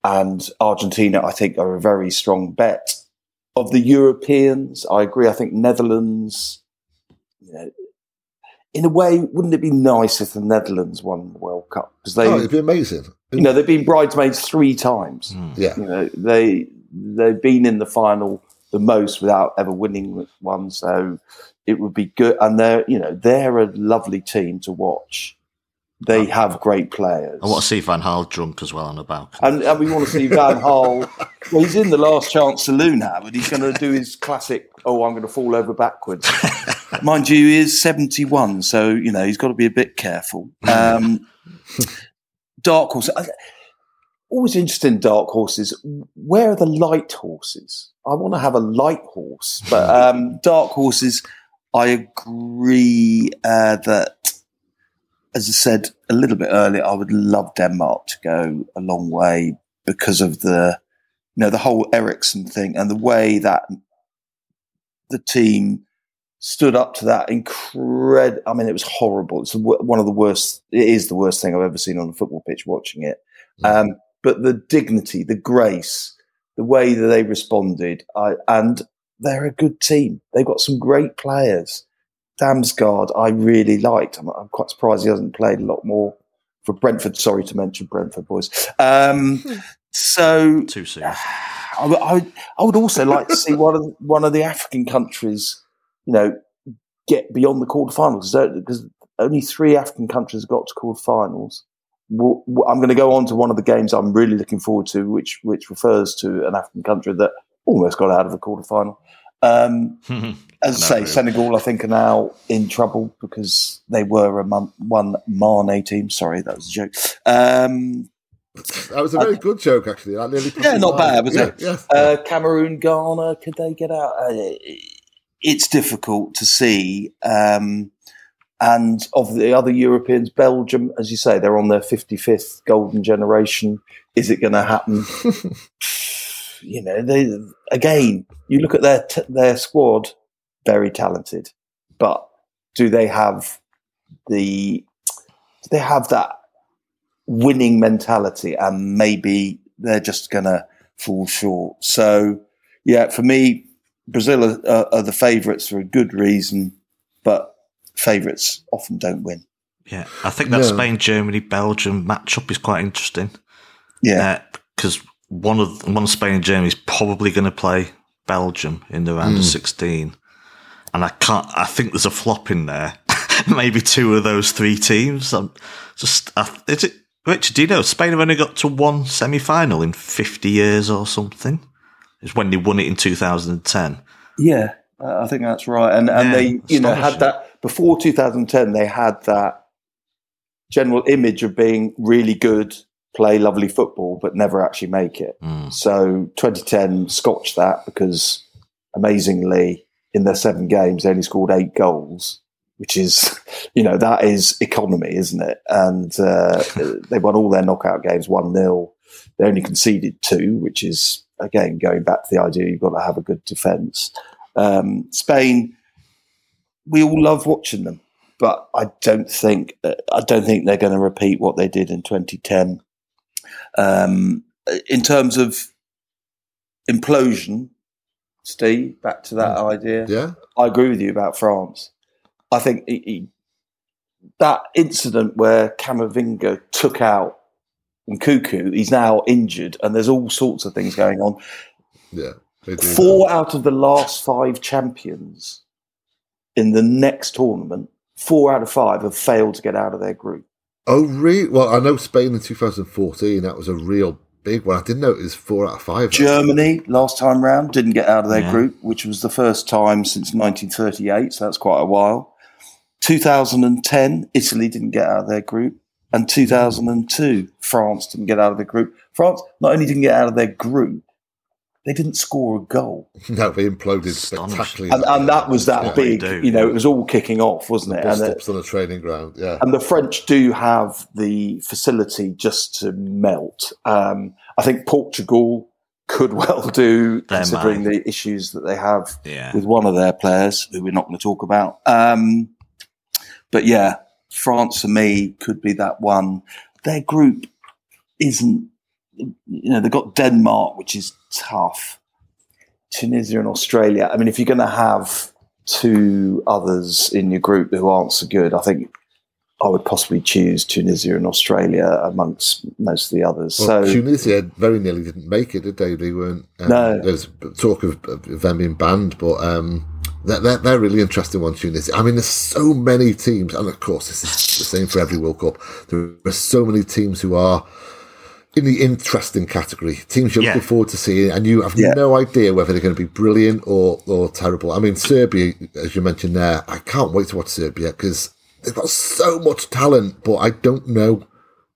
And Argentina, I think, are a very strong bet. Of the Europeans, I agree. I think Netherlands, you know, in a way, wouldn't it be nice if the Netherlands won the World Cup? Because they, Oh, it'd be amazing. you know, they've been bridesmaids three times. Hmm. Yeah. You know, they they've been in the final the most without ever winning one, so it would be good. And they're you know they're a lovely team to watch. They have great players. I want to see Van Gaal drunk as well on the balcony. and, and we want to see Van Gaal. Well, he's in the last chance saloon now, but he's going to do his classic. Oh, I'm going to fall over backwards. Mind you, he is 71, so you know he's got to be a bit careful. Um, dark horse. Always interested in dark horses. Where are the light horses? I want to have a light horse, but um, dark horses. I agree uh, that as I said a little bit earlier, I would love Denmark to go a long way because of the, you know, the whole Eriksen thing and the way that the team stood up to that incredible. I mean, it was horrible. It's one of the worst. It is the worst thing I've ever seen on a football pitch watching it. Um, but the dignity, the grace, the way that they responded, I, and they're a good team. They've got some great players. Damsgaard, I really liked. I'm, I'm quite surprised he hasn't played a lot more for Brentford. Sorry to mention Brentford boys. Um, So Too soon. I, would- I, I would also like to see one of the, one of the African countries, you know, get beyond the quarterfinals because only three African countries got to quarterfinals. Well, well, I'm going to go on to one of the games I'm really looking forward to, which which refers to an African country that almost got out of the quarterfinal. Um, as I say. Senegal, I think, are now in trouble because they were a mon- one Mane team. Sorry, that was a joke. Um, That was a very good joke, actually. That nearly Yeah, not bad, was yeah, it? Uh, Cameroon, Ghana, could they get out? Uh, it's difficult to see. Um, and of the other Europeans, Belgium, as you say, they're on their 55th golden generation. Is it going to happen? you know, they again, you look at their t- their squad, very talented, but do they have the do they have that winning mentality? And maybe they're just going to fall short. So, yeah, for me, Brazil are, are, are the favourites for a good reason, but favourites often don't win. Yeah, I think that No. Spain, Germany, Belgium matchup is quite interesting. Yeah, uh, because one of one of Spain and Germany is probably going to play Belgium in the round of hmm. sixteen, and I can't. I think there's a flop in there. Maybe two of those three teams. I'm just I, is it Richard? Do you know Spain have only got to one semi final in fifty years or something? It's when they won it in two thousand and ten. yeah, uh, I think that's right. And and Yeah, they, you know, had that before 2010. They had that general image of being really good, play lovely football, but never actually make it. Mm. So 2010 scotched that because amazingly, in their seven games, they only scored eight goals, which is, you know, that is economy, isn't it? And uh, they won all their knockout games 1 0. They only conceded two, which is, again, going back to the idea you've got to have a good defence. Um, Spain, we all love watching them, but I don't think I don't think they're going to repeat what they did in 2010. Um, in terms of implosion, Steve, back to that idea. Yeah. I agree with you about France. I think he, he, that incident where Camavinga took out Nkunku, he's now injured, and there's all sorts of things going on. Yeah. Four out of the last five champions in the next tournament, four out of five have failed to get out of their group. Oh, really? Well, I know Spain in 2014, that was a real big one. I didn't know it was four out of five. Germany, last time round, didn't get out of their Yeah. group, which was the first time since 1938, so that's quite a while. 2010, Italy didn't get out of their group. And 2002, France didn't get out of the group. France not only didn't get out of their group, they didn't score a goal. No, they imploded spectacularly. And, and that was that Yeah, big, you know, it was all kicking off, wasn't it? Bus And, stops on a training ground. Yeah. and the French do have the facility just to melt. Um, I think Portugal could well do, They considering might. the issues that they have Yeah, with one of their players, who we're not going to talk about. Um, but yeah, France for me could be that one. Their group isn't, you know, they've got Denmark, which is tough. Tunisia and Australia. I mean, if you're going to have two others in your group who aren't so good, I think I would possibly choose Tunisia and Australia amongst most of the others. Well, so Tunisia very nearly didn't make it, did they? They weren't. Um, No. There's talk of, of them being banned, but um, they're, they're, they're really interesting one, Tunisia. I mean, there's so many teams, and of course, this is the same for every World Cup. There are so many teams who are in the interesting category. Teams you're Yeah. looking forward to seeing, and you have Yeah. no idea whether they're going to be brilliant or, or terrible. I mean, Serbia, as you mentioned there, I can't wait to watch Serbia because they've got so much talent, but I don't know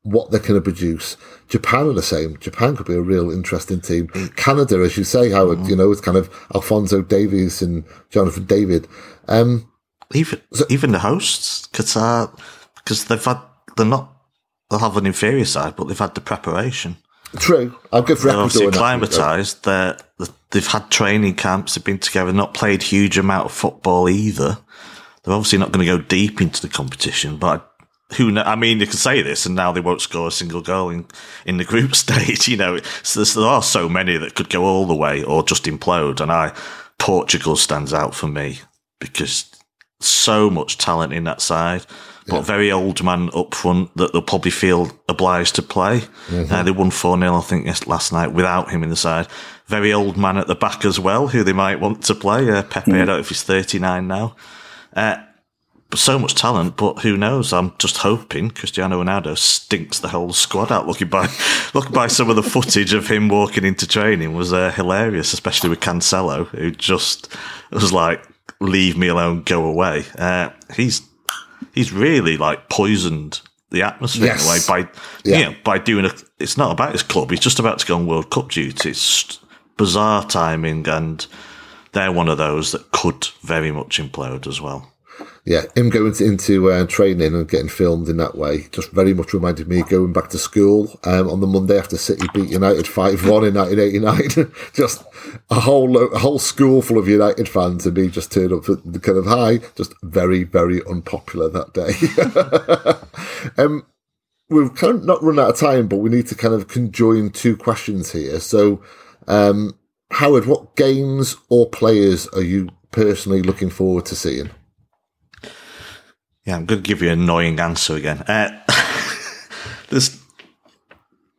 what they're going to produce. Japan are the same. Japan could be a real interesting team. Canada, as you say, Howard, you know, it's kind of Alphonso Davies and Jonathan David. Um, even even the hosts Qatar because they've had they're not they'll have an inferior side, but they've had the preparation. true. I'll give They're obviously in that group, though. acclimatized. They're, they've had training camps. They've been together. Not played huge amount of football either. They're obviously not going to go deep into the competition. But who? Know, I mean, you can say this, and now they won't score a single goal in, in the group stage. You know, so there are so many that could go all the way or just implode. And I, Portugal stands out for me because so much talent in that side. But very old man up front that they'll probably feel obliged to play. Mm-hmm. Uh, they won 4 0, I think, last night without him in the side. Very old man at the back as well, who they might want to play. Uh, Pepe, I don't know if he's 39 now. Uh, but so much talent, but who knows? I'm just hoping Cristiano Ronaldo stinks the whole squad out. Looking by, looking by some of the footage of him walking into training was uh, hilarious, especially with Cancelo, who just was like, "Leave me alone, go away." Uh, he's he's really like poisoned the atmosphere Yes. in a way by Yeah. you know, by doing a. It's not about his club; he's just about to go on World Cup duty. It's bizarre timing, and they're one of those that could very much implode as well. Yeah, him going to, into uh, training and getting filmed in that way just very much reminded me of going back to school um, on the Monday after City beat United 5 1 in 1989. just a whole lo- a whole school full of United fans and me just turned up for the kind of high, just very, very unpopular that day. um, we've kind of not run out of time, but we need to kind of conjoin two questions here. So, um, Howard, what games or players are you personally looking forward to seeing? Yeah, I'm going to give you an annoying answer again. Uh, there's,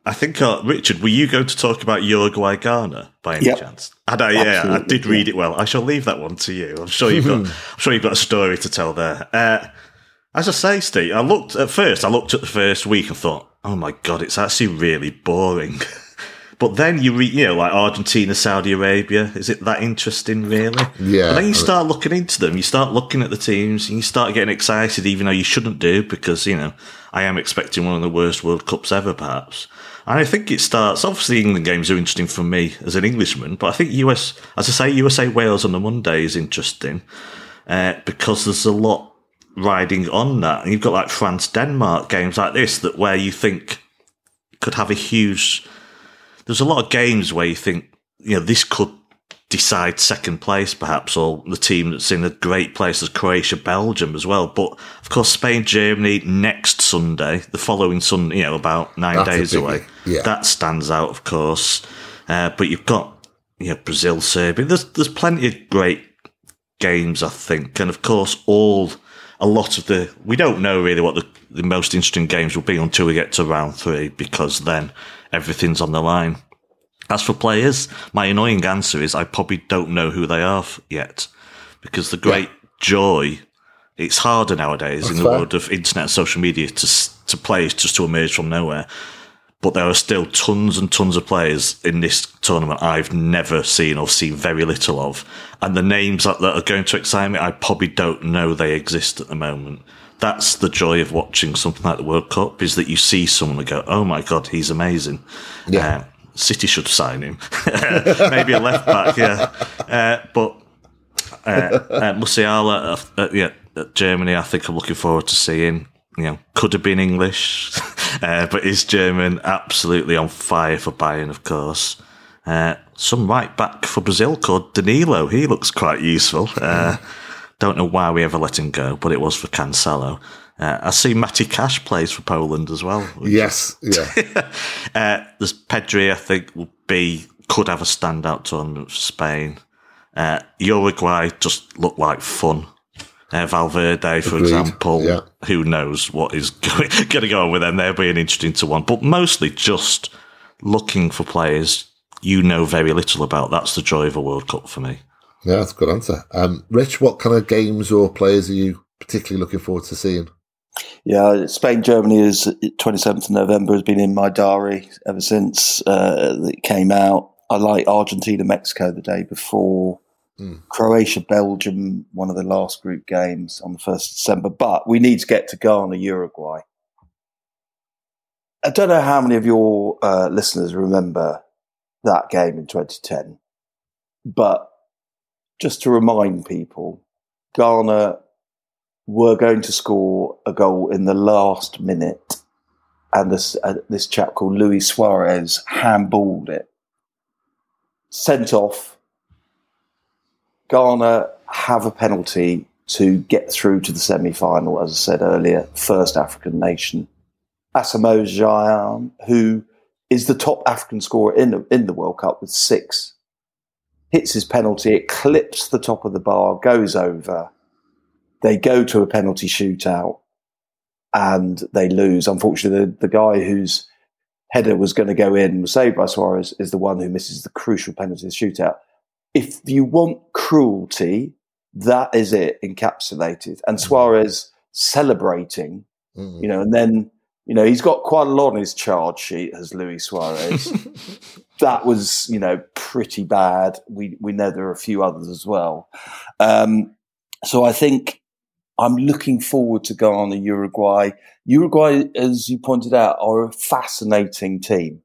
I think, uh, Richard, were you going to talk about Uruguay Ghana by any Yep. chance? And I, yeah, I did read it well. I shall leave that one to you. I'm sure you've got, I'm sure you've got a story to tell there. Uh, as I say, Steve, I looked at first. I looked at the first week and thought, "Oh my god, it's actually really boring." but then you read, you know, like Argentina, Saudi Arabia. Is it that interesting, really? Yeah. But then you start looking into them. You start looking at the teams, and you start getting excited, even though you shouldn't do, because you know I am expecting one of the worst World Cups ever, perhaps. And I think it starts. Obviously, England games are interesting for me as an Englishman, but I think US, as I say, USA Wales on the Monday is interesting uh, because there's a lot riding on that. And you've got like France Denmark games like this that where you think could have a huge. There's a lot of games where you think you know this could decide second place perhaps or the team that's in a great place as Croatia Belgium as well. But of course Spain Germany next Sunday the following Sunday you know about nine That's days away. yeah. that stands out of course. Uh, but you've got you know Brazil Serbia. There's there's plenty of great games I think. And of course all a lot of the we don't know really what the, the most interesting games will be until we get to round three because then everything's on the line as for players, my annoying answer is I probably don't know who they are yet. Because the great joy, it's harder nowadays in the fair. world of internet and social media to, to players just to emerge from nowhere. But there are still tons and tons of players in this tournament I've never seen or seen very little of. And the names that, that are going to excite me, I probably don't know they exist at the moment. That's the joy of watching something like the World Cup is that you see someone and go, oh my God, he's amazing. Yeah. Uh, City should sign him. Maybe a left back, yeah. Uh, but uh, uh, Musiala, uh, uh, yeah, at Germany, I think I'm looking forward to seeing. You know, could have been English, uh, but is German. Absolutely on fire for Bayern, of course. Uh, some right back for Brazil called Danilo. He looks quite useful. Uh, don't know why we ever let him go, but it was for Cancelo. Uh, I see Matty Cash plays for Poland as well. Yes, yeah. uh, there's Pedri, I think, will be could have a standout tournament for Spain. Uh, Uruguay just look like fun. Uh, Valverde, for Agreed, example, yeah. who knows what is going, going to go on with them? They'll be an interesting to one, but mostly just looking for players you know very little about. That's the joy of a World Cup for me. Yeah, that's a good answer. Um, Rich, what kind of games or players are you particularly looking forward to seeing? Yeah, Spain Germany is 27th of November has been in my diary ever since uh, it came out. I like Argentina Mexico the day before. Mm. Croatia Belgium, one of the last group games on the 1st of December. But we need to get to Ghana Uruguay. I don't know how many of your uh, listeners remember that game in 2010, but just to remind people, Ghana were going to score a goal in the last minute, and this uh, this chap called Luis Suarez handballed it, sent off. Ghana have a penalty to get through to the semi final, as I said earlier, first African nation. Asamoah Gyan, who is the top African scorer in the, in the World Cup with six, hits his penalty, it clips the top of the bar, goes over. They go to a penalty shootout. and they lose. Unfortunately, the, the guy whose header was going to go in, and was saved by Suarez, is the one who misses the crucial penalty shootout. If you want cruelty, that is it encapsulated. And mm. Suarez celebrating, mm. you know, and then you know, he's got quite a lot on his charge sheet as Luis Suarez. that was, you know, pretty bad. We we know there are a few others as well. Um, so I think I'm looking forward to Ghana, Uruguay. Uruguay, as you pointed out, are a fascinating team.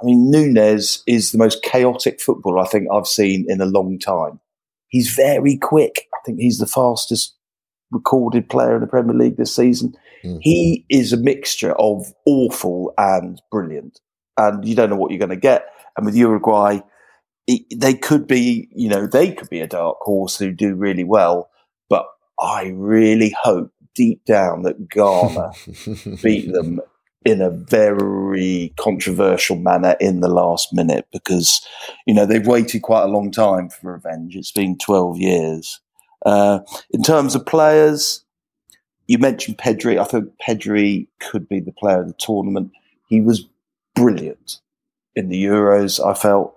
I mean, Nunez is the most chaotic footballer I think I've seen in a long time. He's very quick. I think he's the fastest recorded player in the Premier League this season. Mm-hmm. He is a mixture of awful and brilliant, and you don't know what you're going to get. And with Uruguay, it, they could be, you know, they could be a dark horse who do really well. But I really hope deep down that Ghana beat them in a very controversial manner in the last minute because, you know, they've waited quite a long time for revenge. It's been 12 years. Uh, in terms of players, you mentioned Pedri. I think Pedri could be the player of the tournament. He was brilliant in the Euros. I felt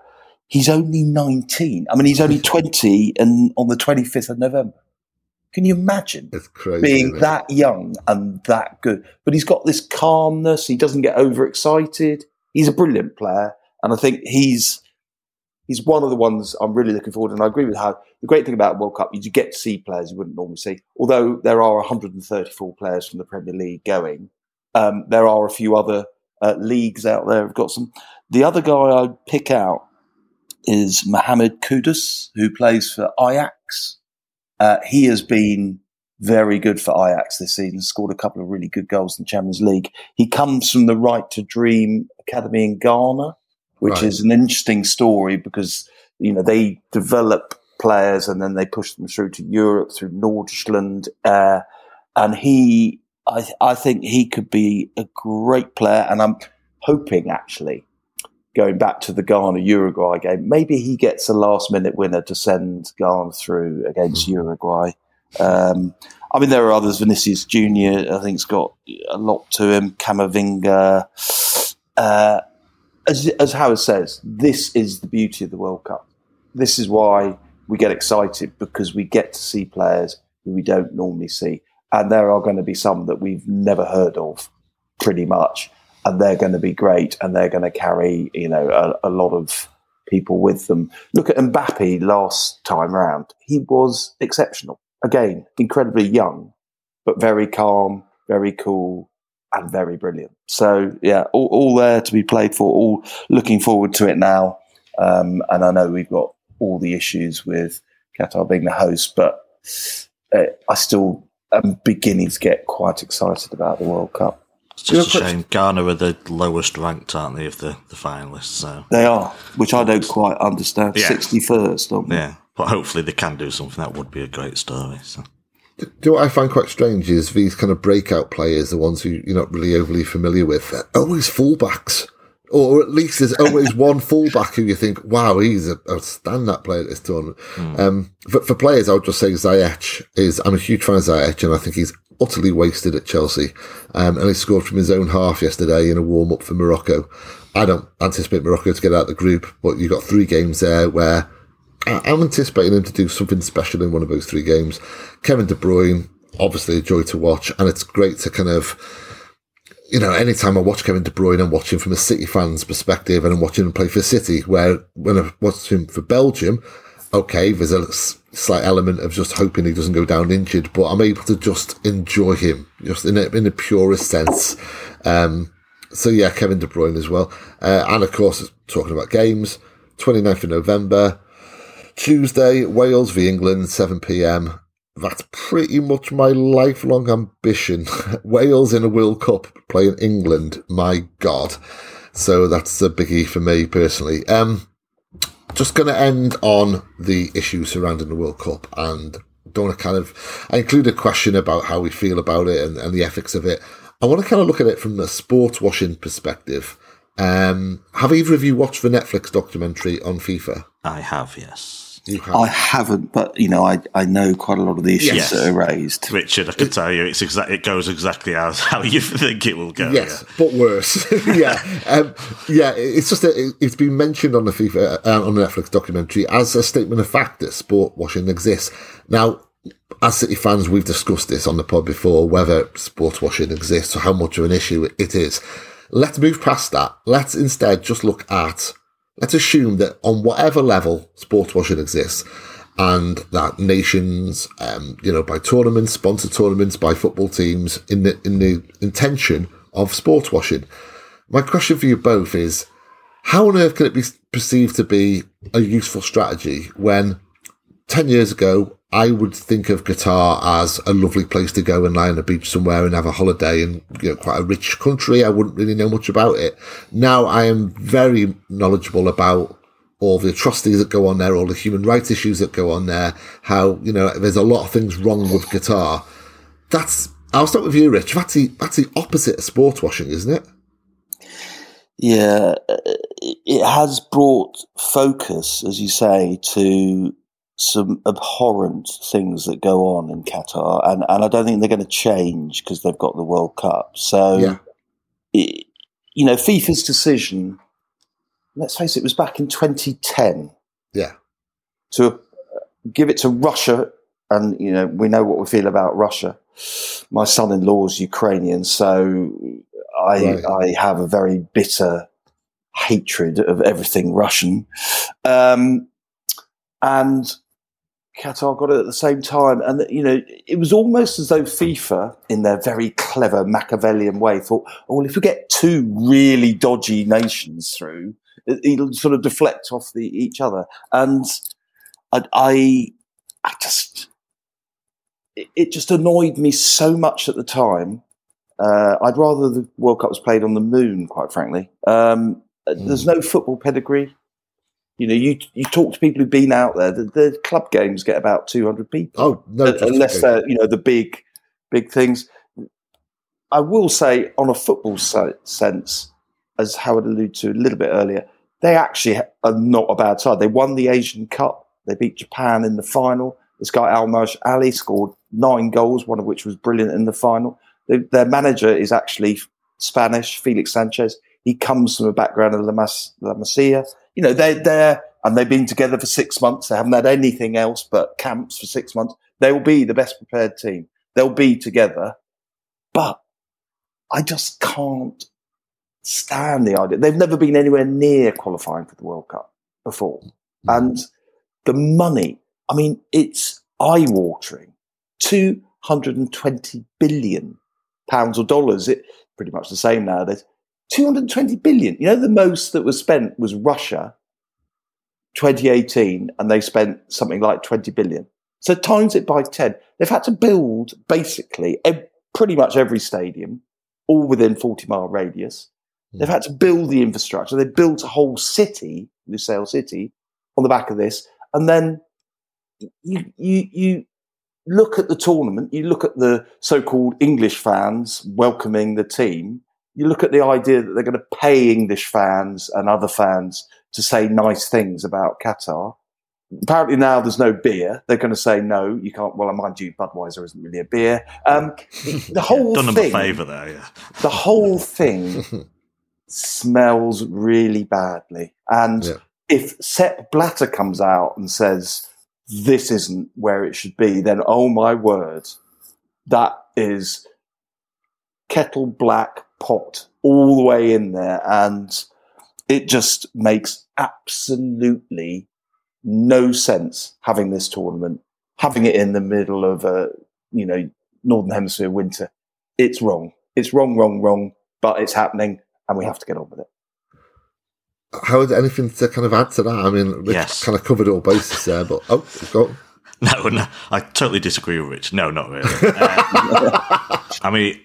he's only 19. I mean, he's only 20 and on the 25th of November. Can you imagine crazy, being that young and that good? But he's got this calmness. He doesn't get overexcited. He's a brilliant player. And I think he's he's one of the ones I'm really looking forward. And I agree with how the great thing about World Cup is you get to see players you wouldn't normally see. Although there are 134 players from the Premier League going, um, there are a few other uh, leagues out there have got some. The other guy I'd pick out is Mohamed Kudus, who plays for Ajax. Uh, he has been very good for Ajax this season, scored a couple of really good goals in the Champions League. He comes from the Right to Dream Academy in Ghana which right. is an interesting story because you know they develop players and then they push them through to Europe through Nordsjælland, uh, and he, I, I think he could be a great player, and I'm hoping actually. Going back to the Ghana Uruguay game, maybe he gets a last minute winner to send Ghana through against mm-hmm. Uruguay. Um, I mean, there are others. Vinicius Junior, I think, has got a lot to him. Camavinga. Uh, as, as Howard says, this is the beauty of the World Cup. This is why we get excited because we get to see players who we don't normally see. And there are going to be some that we've never heard of, pretty much. And they're going to be great and they're going to carry, you know, a, a lot of people with them. Look at Mbappe last time round. He was exceptional. Again, incredibly young, but very calm, very cool, and very brilliant. So yeah, all, all, there to be played for. All looking forward to it now. Um, and I know we've got all the issues with Qatar being the host, but uh, I still am beginning to get quite excited about the World Cup. It's just a shame. Ghana are the lowest ranked, aren't they, of the, the finalists? So they are, which I don't quite understand. Sixty first, yeah. yeah, but hopefully they can do something. That would be a great story. So. Do you know what I find quite strange is these kind of breakout players, the ones who you're not really overly familiar with, they're always fullbacks. Or at least there's always one fullback who you think, wow, he's a, a stand-up player at this tournament. Mm. Um, for, for, players, I would just say Ziyech is, I'm a huge fan of Ziyech and I think he's utterly wasted at Chelsea. Um, and he scored from his own half yesterday in a warm-up for Morocco. I don't anticipate Morocco to get out of the group, but you've got three games there where I'm anticipating him to do something special in one of those three games. Kevin De Bruyne, obviously a joy to watch, and it's great to kind of, you know, anytime I watch Kevin De Bruyne, I'm watching from a City fan's perspective, and I'm watching him play for City. Where when I watch him for Belgium, okay, there's a slight element of just hoping he doesn't go down injured, but I'm able to just enjoy him, just in a, in the purest sense. Um, so yeah, Kevin De Bruyne as well, uh, and of course, talking about games, 29th of November. Tuesday, Wales v England, 7 pm. That's pretty much my lifelong ambition. Wales in a World Cup playing England, my God. So that's a biggie for me personally. Um, just going to end on the issues surrounding the World Cup and don't want to kind of, I include a question about how we feel about it and, and the ethics of it. I want to kind of look at it from the sports washing perspective. Um, have either of you watched the Netflix documentary on FIFA? I have, yes. I haven't, but you know, I, I know quite a lot of the issues Yes. that are raised. Richard, I can tell you, it's exact. It goes exactly as how you think it will go. Yes, yeah. but worse. yeah, um, yeah. It's just a, it's been mentioned on the FIFA uh, on the Netflix documentary as a statement of fact that sport washing exists. Now, as City fans, we've discussed this on the pod before whether sports washing exists or how much of an issue it is. Let's move past that. Let's instead just look at. Let's assume that on whatever level sports washing exists, and that nations, um, you know, by tournaments, sponsor tournaments, by football teams, in the in the intention of sports washing. My question for you both is: How on earth can it be perceived to be a useful strategy when ten years ago I would think of Qatar as a lovely place to go and lie on a beach somewhere and have a holiday and you know, quite a rich country. I wouldn't really know much about it. Now I am very knowledgeable about all the atrocities that go on there, all the human rights issues that go on there, how, you know, there's a lot of things wrong with Qatar. That's, I'll start with you, Rich. That's the, that's the opposite of sports washing, isn't it? Yeah, it has brought focus, as you say, to some abhorrent things that go on in Qatar, and, and I don't think they're going to change because they've got the World Cup. So, Yeah. it, you know, FIFA's decision, let's face it, was back in 2010 Yeah. to uh, give it to Russia, and you know we know what we feel about Russia. My son-in-law's Ukrainian, so I Right. I have a very bitter hatred of everything Russian, um, and Qatar got it at the same time, and you know it was almost as though FIFA, in their very clever Machiavellian way, thought, "Oh, well, if we get two really dodgy nations through, it- it'll sort of deflect off the each other." And I, I, I just, it, it just annoyed me so much at the time. Uh, I'd rather the World Cup was played on the moon, quite frankly. Um, There's no football pedigree. You know, you you talk to people who've been out there. The, the club games get about 200 people Oh, no. unless they're you know the big big things. I will say, on a football sense, as Howard alluded to a little bit earlier, they actually are not a bad side. They won the Asian Cup. They beat Japan in the final. This guy Almoez Ali scored nine goals, one of which was brilliant in the final. Their, their manager is actually Spanish, Felix Sanchez. He comes from a background of La, Mas- La Masia. You know, they're there and they've been together for six months. They haven't had anything else but camps for six months. They will be the best prepared team. They'll be together. But I just can't stand the idea. They've never been anywhere near qualifying for the World Cup before. And the money, I mean, it's eye watering. 220 billion pounds or dollars. It pretty much the same nowadays. 220 billion. You know, the most that was spent was Russia 2018, and they spent something like 20 billion. So times it by 10. They've had to build basically ev- pretty much every stadium, all within 40 mile radius. Hmm. They've had to build the infrastructure. They built a whole city, Lusail City, on the back of this. And then you, you, you look at the tournament, you look at the so called English fans welcoming the team, you look at the idea that they're going to pay English fans and other fans to say nice things about Qatar. Apparently now there's no beer. They're going to say no, you can't. Well, I mind you, Budweiser isn't really a beer. Um, the whole Done them a thing, favour there, yeah. the whole thing smells really badly. And Yeah. if Sepp Blatter comes out and says this isn't where it should be, then oh my word, that is kettle black pot all the way in there, and it just makes absolutely no sense having this tournament, having it in the middle of a you know northern hemisphere winter. It's wrong. It's wrong, wrong, wrong. But it's happening, and we have to get on with it. Howard, anything to kind of add to that? I mean, we yes. kind of covered all bases there, but oh, go. on. No, no, I totally disagree with Rich. No, not really. Uh, I mean,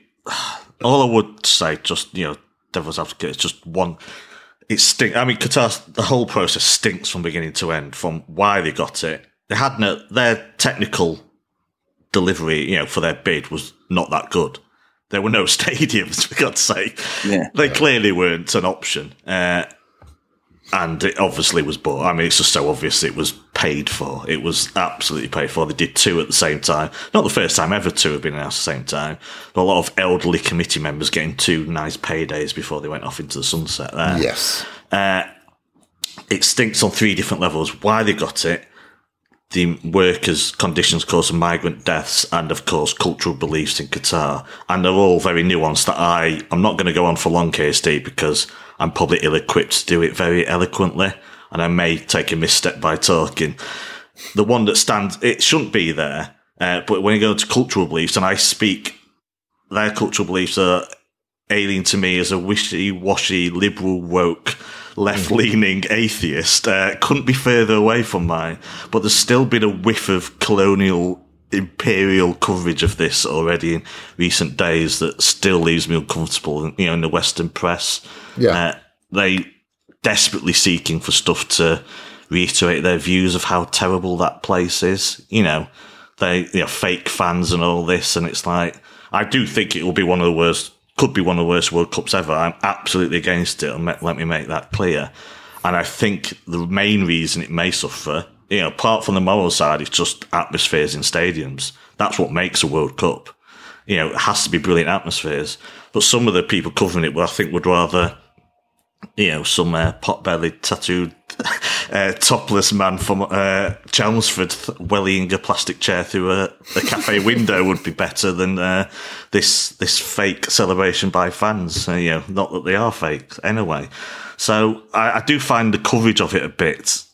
all I would say, just you know, devil's advocate, is just one. It stinks. I mean, Qatar. The whole process stinks from beginning to end. From why they got it, they had no their technical delivery. You know, for their bid was not that good. There were no stadiums, for God's sake. Yeah. They clearly weren't an option. Uh, and it obviously was bought. I mean, it's just so obvious it was paid for. It was absolutely paid for. They did two at the same time. Not the first time ever two have been announced at the same time. But a lot of elderly committee members getting two nice paydays before they went off into the sunset there. Yes. Uh, it stinks on three different levels. Why they got it, the workers' conditions causing migrant deaths, and of course cultural beliefs in Qatar, and they're all very nuanced. That I I'm not going to go on for long, KSD, because I'm probably ill-equipped to do it very eloquently, and I may take a misstep by talking. The one that stands, it shouldn't be there, uh, but when you go to cultural beliefs, and I speak, their cultural beliefs are alien to me as a wishy-washy liberal woke left-leaning atheist uh, couldn't be further away from mine but there's still been a whiff of colonial imperial coverage of this already in recent days that still leaves me uncomfortable you know in the western press Yeah. uh, they desperately seeking for stuff to reiterate their views of how terrible that place is you know they you know fake fans and all this and it's like i do think it will be one of the worst could be one of the worst World Cups ever. I'm absolutely against it, and let me make that clear. And I think the main reason it may suffer, you know, apart from the moral side, it's just atmospheres in stadiums. That's what makes a World Cup. You know, it has to be brilliant atmospheres. But some of the people covering it, well, I think would rather, you know, some uh, pot-bellied, tattooed, uh, topless man from uh, Chelmsford th- wellying a plastic chair through a, a cafe window would be better than uh, this this fake celebration by fans. Uh, you know, not that they are fake anyway. So I, I do find the coverage of it a bit,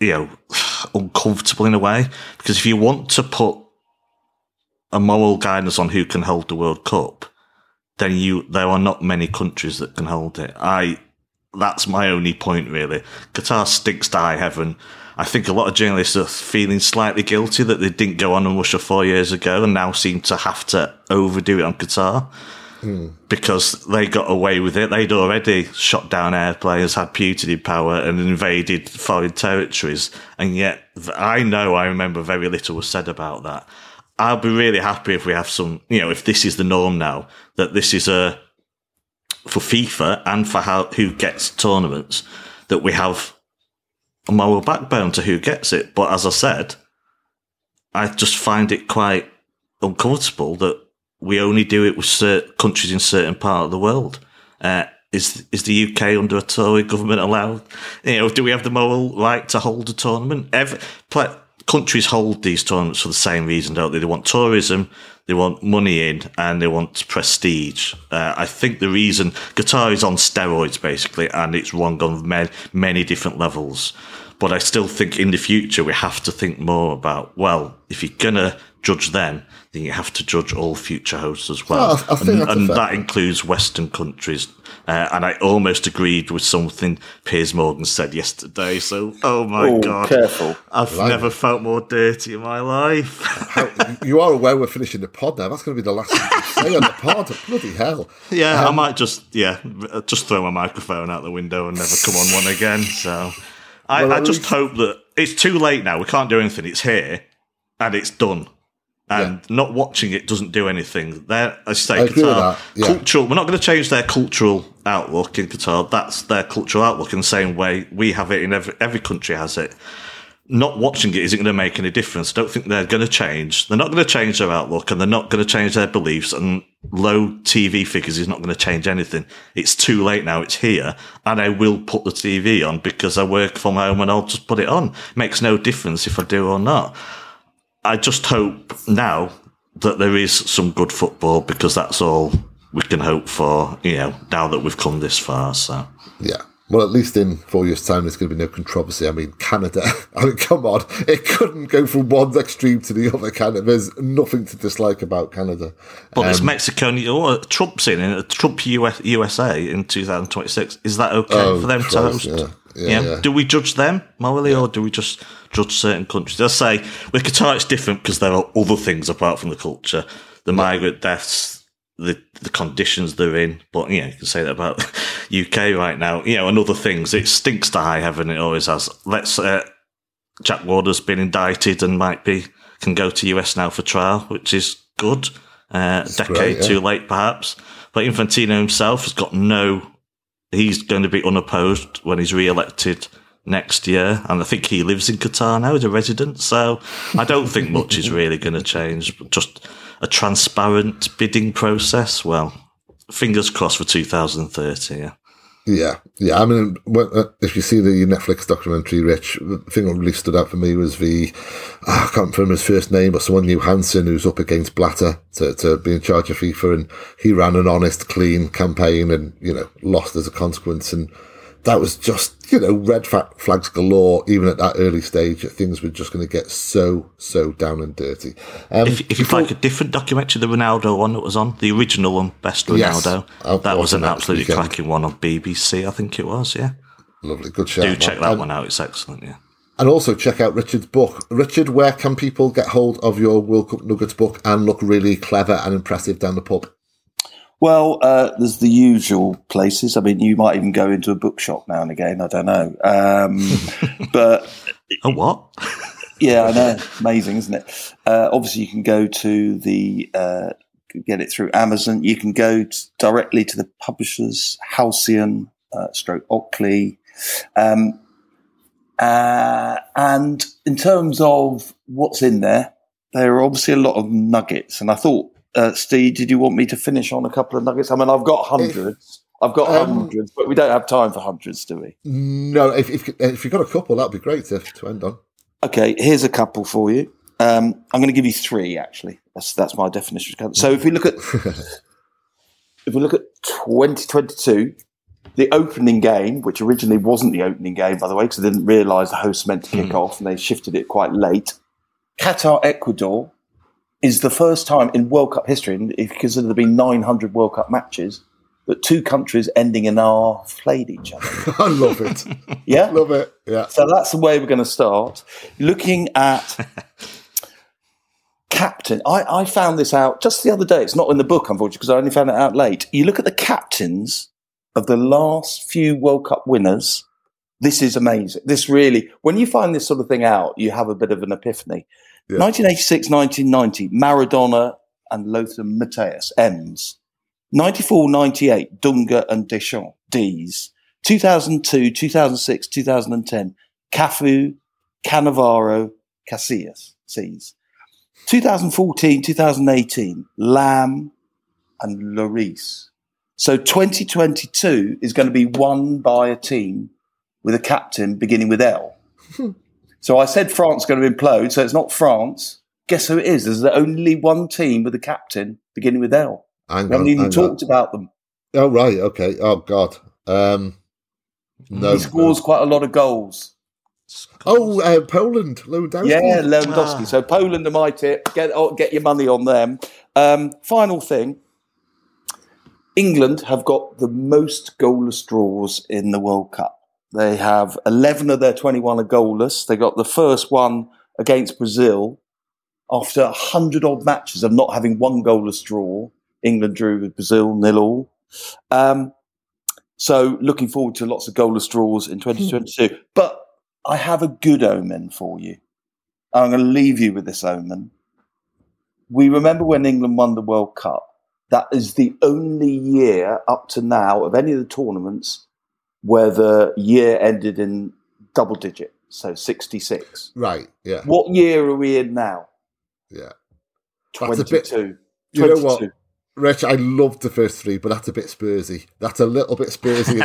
you know, uncomfortable in a way because if you want to put a moral guidance on who can hold the World Cup, then you there are not many countries that can hold it. I that's my only point really. Qatar stinks to high heaven. I think a lot of journalists are feeling slightly guilty that they didn't go on in Russia four years ago and now seem to have to overdo it on Qatar because they got away with it. They'd already shot down airplanes, had Putin in power, and invaded foreign territories. And yet, I know I remember very little was said about that. I'll be really happy if we have some, you know, if this is the norm now, that this is a, for FIFA and for how, who gets tournaments, that we have a moral backbone to who gets it. But as I said, I just find it quite uncomfortable that we only do it with certain countries in certain part of the world. Uh, is is the UK under a Tory government allowed? You know, do we have the moral right to hold a tournament? Every countries hold these tournaments for the same reason, don't they? They want tourism, they want money in, and they want prestige. Uh, I think the reason Qatar is on steroids basically, and it's wrong on many, many different levels. But I still think in the future we have to think more about well, if you're gonna judge them, you have to judge all future hosts as well, Well, I- I think and, and that includes Western countries. Uh, and I almost agreed with something Piers Morgan said yesterday. So, oh my Oh, god, careful. I've never felt more dirty in my life. How, you are aware we're finishing the pod now. That's going to be the last thing you say on the pod. Bloody hell. yeah, I might just yeah, just throw my microphone out the window and never come on one again. So, I, Well, I just least- hope that it's too late now. We can't do anything. It's here and it's done. And not watching it doesn't do anything. There, I say, I Qatar, yeah. cultural. We're not going to change their cultural outlook in Qatar. That's their cultural outlook in the same way we have it in every every country has it. Not watching it isn't going to make any difference. I don't think they're going to change. They're not going to change their outlook, and they're not going to change their beliefs. And low TV figures is not going to change anything. It's too late now. It's here, and I will put the TV on because I work from home, and I'll just put it on. Makes no difference if I do or not. I just hope now that there is some good football because that's all we can hope for, you know, now that we've come this far. So, Yeah. Well, at least in four years' time, there's going to be no controversy. I mean, Canada. I mean, come on, it couldn't go from one extreme to the other. Canada. There's nothing to dislike about Canada. but it's um, Mexico, and oh, Trump's in it, Trump US, USA in 2026. Is that okay Oh, for them to host? yeah. Yeah, yeah. Do we judge them morally, or do we just judge certain countries? I say with Qatar, it's different because there are other things apart from the culture, the migrant deaths, the the conditions they're in. But yeah, you can say that about UK right now. You know, and other things. It stinks to high heaven. It always has. Let's. Uh, Jack Warner's been indicted and might be can go to US now for trial, which is good. Uh, decade great, yeah. too late, perhaps. But Infantino himself has got no he's going to be unopposed when he's re-elected next year, and I think he lives in Qatar now as a resident. So I don't think much is really going to change. Just a transparent bidding process. Well, fingers crossed for 2030. Yeah. Yeah, yeah. I mean, uh, if you see the Netflix documentary, Rich, the thing that really stood out for me was the oh, I can't remember his first name, but someone Johansson who's up against Blatter to, to be in charge of FIFA, and he ran an honest, clean campaign, and you know lost as a consequence. And that was just, you know, red flags galore, even at that early stage, things were just going to get so, so down and dirty. Um, if, if you like a different documentary, the Ronaldo one that was on, the original one, Best Ronaldo, yes, that was an absolutely cracking one on BBC, I think it was, yeah. Lovely, good show. Do check that one out, it's excellent, yeah. And also check out Richard's book. Richard, where can people get hold of your World Cup Nuggets book and look really clever and impressive down the pub? Well, uh, there's the usual places. I mean, you might even go into a bookshop now and again. I don't know, um, but a what? yeah, I know. Amazing, isn't it? Uh, obviously, you can go to the uh, get it through Amazon. You can go t- directly to the publishers, Halcyon, uh, Stroke Oakley. Um, uh, and in terms of what's in there, there are obviously a lot of nuggets. And I thought uh, Steve, did you want me to finish on a couple of nuggets? I mean, I've got hundreds. I've got um, hundreds, but we don't have time for hundreds, do we? No, if, if, if you've got a couple, that'd be great to, to end on. Okay, here's a couple for you. Um, I'm going to give you three, actually. That's that's my definition. So if we look at if we look at 2022, the opening game, which originally wasn't the opening game, by the way, because they didn't realise the host meant to kick mm. off and they shifted it quite late. Qatar Ecuador is the first time in World Cup history, and if you consider there been 900 World Cup matches, that two countries ending in R played each other. I love it. yeah? Love it. Yeah. So that's the way we're going to start. Looking at captain, I, I found this out just the other day. It's not in the book, unfortunately, because I only found it out late. You look at the captains of the last few World Cup winners. This is amazing. This really, when you find this sort of thing out, you have a bit of an epiphany. 1986, 1990, Maradona and Lothar Matthäus, M's. 94, 98, Dunga and Deschamps, D's. 2002, 2006, 2010, Cafu, Cannavaro, Casillas, C's. 2014, 2018, Lahm and Lloris. So 2022 is going to be won by a team with a captain beginning with L. So I said France going to implode, so it's not France. Guess who it is? There's only one team with a captain beginning with L. Hang we haven't even talked on. about them. Oh right, okay. Oh god. Um, no, he scores no. quite a lot of goals. Oh, uh, Poland, Lewandowski. Yeah, Lewandowski. Ah. So Poland are my tip. Get oh, get your money on them. Um, final thing. England have got the most goalless draws in the World Cup. They have 11 of their 21 are goalless. They got the first one against Brazil after 100 odd matches of not having one goalless draw. England drew with Brazil nil all. Um, so looking forward to lots of goalless draws in 2022. but I have a good omen for you. I'm going to leave you with this omen. We remember when England won the World Cup. That is the only year up to now of any of the tournaments where the year ended in double digit, so 66. Right, yeah. What year are we in now? Yeah. 22. Bit, you 22. know what? Rich, I loved the first three, but that's a bit Spursy. That's a little bit Spursy.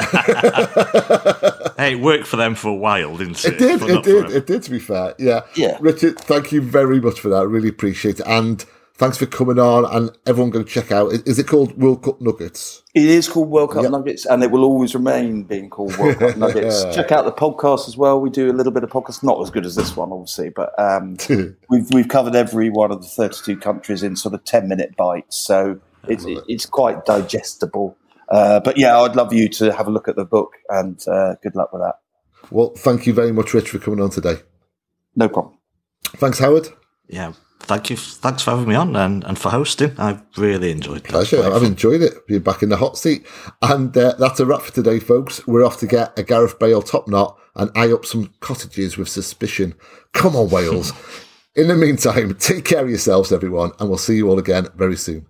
hey, it worked for them for a while, didn't it? It did, it did, it did, to be fair. Yeah. Yeah. Richard, thank you very much for that. I really appreciate it. And thanks for coming on and everyone go check out. Is it called world cup nuggets? It is called world cup yep. nuggets and it will always remain being called world cup nuggets. Check out the podcast as well. We do a little bit of podcast not as good as this one obviously but um, we've, we've covered every one of the 32 countries in sort of 10 minute bites so it's, it. it's quite digestible. Uh, but yeah i'd love you to have a look at the book and uh, good luck with that. Well thank you very much rich for coming on today. No problem. Thanks howard. Yeah thank you. Thanks for having me on and, and for hosting. I've really enjoyed it. Pleasure. I've enjoyed it. Being back in the hot seat. And uh, that's a wrap for today, folks. We're off to get a Gareth Bale top knot and eye up some cottages with suspicion. Come on, Wales. in the meantime, take care of yourselves, everyone, and we'll see you all again very soon.